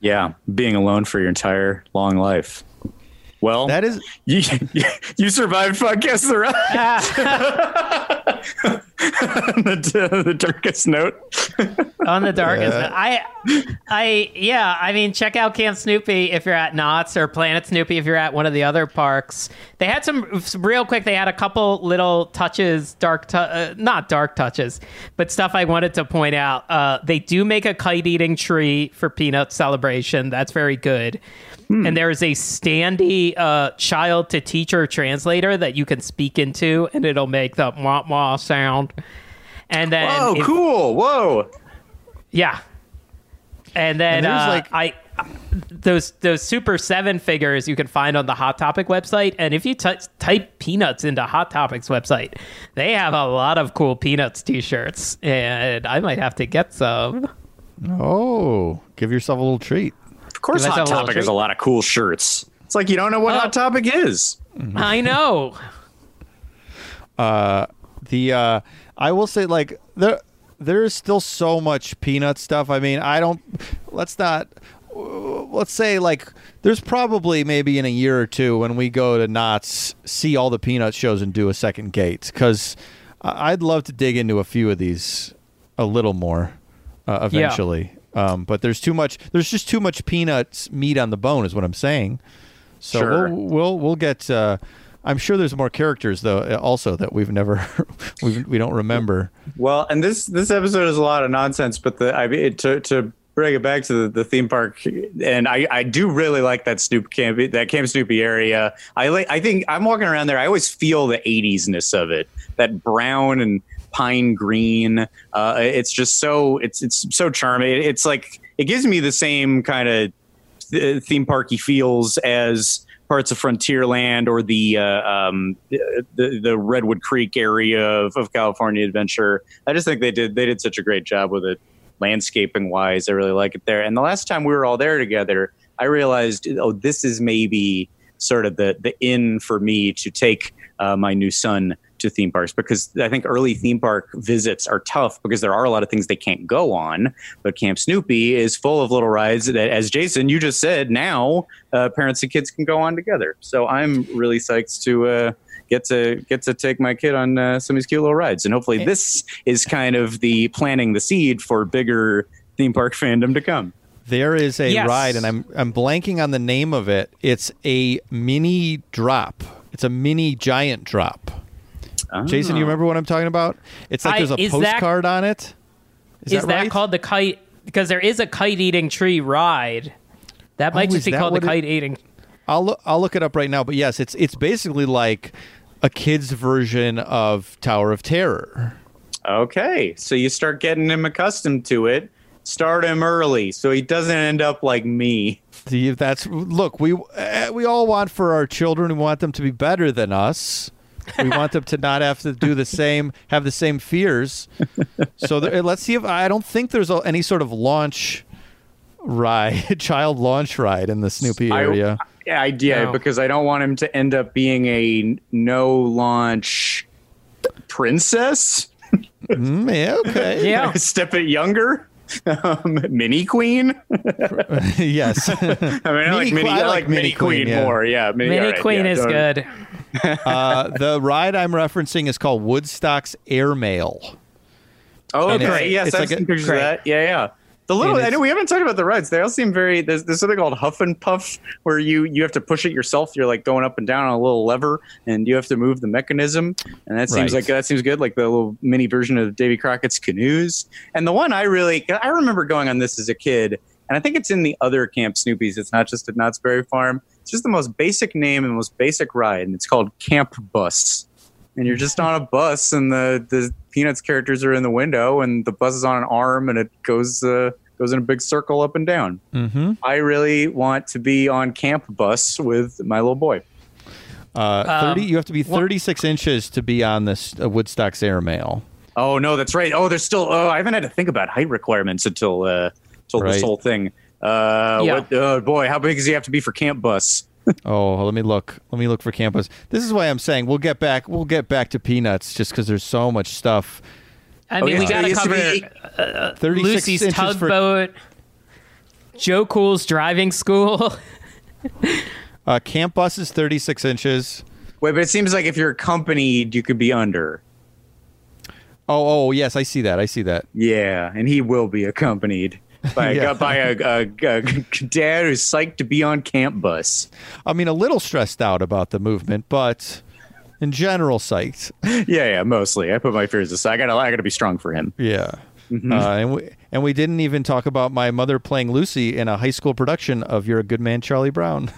Yeah, being alone for your entire long life. Well, That is [laughs] you, you survived podcast the ride. [laughs] the, the darkest note. on the darkest. Yeah. I, I, yeah. I mean, check out Camp Snoopy if you're at Knott's or Planet Snoopy if you're at one of the other parks. They had some real quick. They had a couple little touches, dark, tu- uh, not dark touches, but stuff I wanted to point out. Uh, they do make a kite eating tree for Peanut Celebration. That's very good. And there is a standy uh, child to teacher translator that you can speak into, and it'll make the wah wah sound. And then Oh, cool! Whoa. yeah. And then And uh, like- I those those Super Seven figures you can find on the Hot Topic website, and if you t- type Peanuts into Hot Topic's website, they have a lot of cool Peanuts T-shirts, and I might have to get some. oh, give yourself a little treat. Of course, Hot myself a little Topic has a lot of cool shirts. It's like you don't know what Oh. Hot Topic is. I know. Uh, The uh I will say like there there's still so much peanut stuff. I mean, I don't let's not let's say like there's probably maybe in a year or two when we go to Knott's see all the peanut shows and do a second gate cuz I'd love to dig into a few of these a little more uh, Yeah. Um, but there's too much. There's just too much peanuts meat on the bone, is what I'm saying. So Sure. we'll, we'll we'll get. Uh, I'm sure there's more characters though, uh, also that we've never [laughs] we've, we don't remember. Well, and this this episode is a lot of nonsense, but the I mean to to bring it back to the, the theme park, and I I do really like that Snoop Camp that Camp Snoopy area. I like I think I'm walking around there. I always feel the 80s ness of it, that brown and pine green. Uh, it's just so it's it's so charming. It- it's like it gives me the same kind of th- theme parky feels as parts of Frontierland or the uh, um, the the Redwood Creek area of, of California Adventure. I just think they did they did such a great job with it, landscaping wise. I really like it there. And the last time we were all there together, I realized, oh, this is maybe sort of the the in for me to take uh, my new son to theme parks because I think early theme park visits are tough because there are a lot of things they can't go on. But Camp Snoopy is full of little rides that, as Jason you just said, now uh, parents and kids can go on together. So I'm really psyched to. Uh, Get to get to take my kid on uh, some of these cute little rides, and hopefully this is kind of the planting the seed for bigger theme park [laughs] fandom to come. There is a Yes. ride, and I'm I'm blanking on the name of it. It's a mini drop. It's a mini giant drop. Jason, you remember what I'm talking about? It's like I- there's a is that- postcard on it. Is, Is, that, that, right? called the kite? Because there is a kite eating tree ride. That might Oh, just be that called the what it- kite eating. I'll look, I'll look it up right now. But yes, it's it's basically like a kid's version of Tower of Terror. Okay, so you start getting him accustomed to it. Start him early so he doesn't end up like me. See if that's look. We uh, we all want for our children. We want them to be better than us. We want them to not have to do the [laughs] same, have the same fears. So there, let's see if I don't think there's a, any sort of launch ride, [laughs] child launch ride in the Snoopy area. Yeah, I yeah, No. because I don't want him to end up being a no launch princess. Mm, yeah, okay. [laughs] Yeah. Step it younger. Um, mini queen. yes. I mean, I like Mini mini. Queen- I, I like mini queen, yeah. more. Yeah, mini, Mini all right, Queen yeah, is good. [laughs] Uh, the ride I'm referencing is called Woodstock's Airmail. Oh, And it's- Yes, it's I've like a- pictures great. of that. Yeah, yeah. The little I know we haven't talked about the rides. They all seem very. There's, there's something called Huff and Puff, where you you have to push it yourself. You're like going up and down on a little lever, and you have to move the mechanism. And that seems Right. like that seems good, like the little mini version of Davy Crockett's canoes. And the one I really, I remember going on this as a kid, and I think it's in the other Camp Snoopies. It's not just at Knott's Berry Farm. It's just the most basic name and the most basic ride, and it's called Camp Bus. And you're just on a bus, and the the Peanuts characters are in the window, and the bus is on an arm, and it goes uh, goes in a big circle up and down. Mm-hmm. I really want to be on Camp Bus with my little boy. Uh, Thirty. Um, You have to be what- 36 inches to be on this uh, Woodstock's Airmail. Oh no, that's right. Oh, there's still. Oh, I haven't had to think about height requirements until uh, until this whole thing. Uh, Yeah. what, oh boy, how big does he have to be for Camp Bus? [laughs] Oh, let me look. Let me look for Camp Bus. This is why I'm saying we'll get back. We'll get back to peanuts just because there's so much stuff. I Oh, mean, we got to It used to cover be- 36 Lucy's inches for tugboat, Joe Cool's driving school. [laughs] uh, camp bus is 36 inches. Wait, but it seems like if you're accompanied, you could be under. Oh, oh yes, I see that. I see that. Yeah, and he will be accompanied [laughs] by a, Yeah. by a, a, a dad who's psyched to be on Camp Bus. I mean, a little stressed out about the movement, but in general, psyched. [laughs] Yeah, yeah, mostly. I put my fears aside. I gotta, I gotta be strong for him. Yeah. Mm-hmm. Uh, and we and we didn't even talk about my mother playing Lucy in a high school production of "You're a Good Man, Charlie Brown."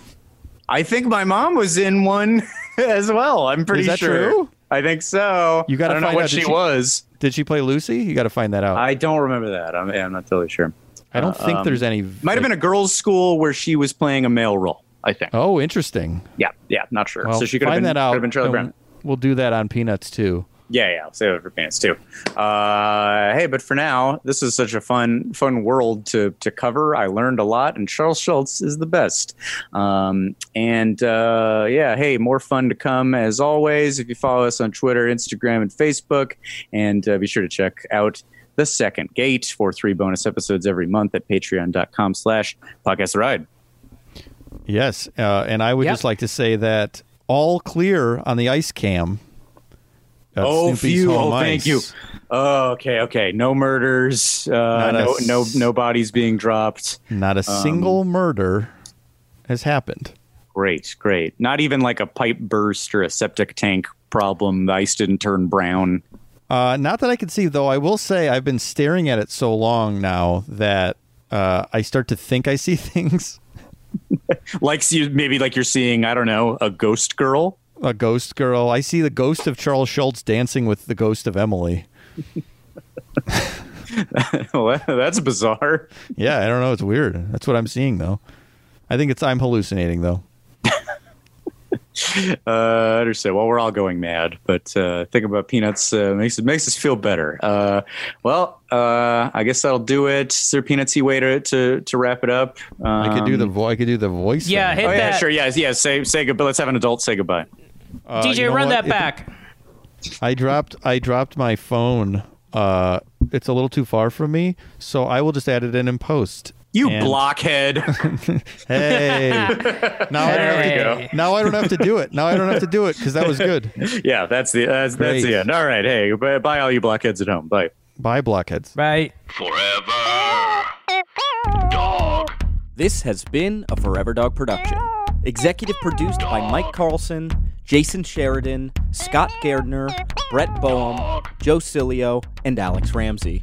I think my mom was in one [laughs] as well. I'm pretty Is that sure. true? I think so. You gotta I know find what out, she she- was. Did she play Lucy? You got to find that out. I, I don't remember that. I'm, yeah, I'm not totally sure. Don't think um, there's any. Might have been a girls' school where she was playing a male role. I think. Oh, interesting. Yeah, yeah, not sure. Well, so she could have been, that out. could have been Charlie Brown. We'll do that on Peanuts too. Yeah, yeah, I'll save it for pants too. Uh, hey, but for now, this is such a fun, fun world to to cover. I learned a lot, and Charles Schulz is the best. Um, and uh, yeah, hey, more fun to come as always. If you follow us on Twitter, Instagram, and Facebook, and uh, be sure to check out the Second Gate for three bonus episodes every month at Patreon.com/slash Podcast Ride. Yes, uh, and I would Yep. just like to say that all clear on the ice cam. Oh, Snoopy's phew. Home Oh, thank you. Oh, okay, okay. No murders. Uh, Not a no, no, no bodies being dropped. Not a Um, single murder has happened. Great, great. Not even like a pipe burst or a septic tank problem. The ice didn't turn brown. Uh, not that I can see, though. I will say I've been staring at it so long now that uh, I start to think I see [laughs] things. Like see, maybe like you're seeing, I don't know, a ghost girl. A ghost girl. I see the ghost of Charles Schulz dancing with the ghost of Emily. [laughs] well, that's bizarre. Yeah, I don't know. It's weird. That's what I'm seeing, though. I think it's I'm hallucinating, though. [laughs] uh, I understand. Well, we're all going mad, but uh, thinking about peanuts uh, makes it makes us feel better. Uh, well, uh, I guess that'll do it. Is there a peanutsy way to, to to wrap it up? I could do the Um, vo- I could do the voice. Yeah, thing. hit Oh yeah, that. sure. Yeah, yeah. Say say goodbye. Let's have an adult say goodbye. Uh, DJ, you know run what? that If- back. I dropped I dropped my phone. Uh, it's a little too far from me, so I will just add it in in post. You And- blockhead. [laughs] Hey, [laughs] now I don't have Hey. to. Now I don't have to do it. Now I don't have to do it because that was good. [laughs] yeah, that's the that's, that's the end. All right. Hey, bye, bye all you blockheads at home. Bye. Bye, blockheads. Right. Forever. Dog. This has been a Forever Dog production. Executive produced by Mike Carlson, Jason Sheridan, Scott Gardner, Brett Boehm, Joe Cilio, and Alex Ramsey.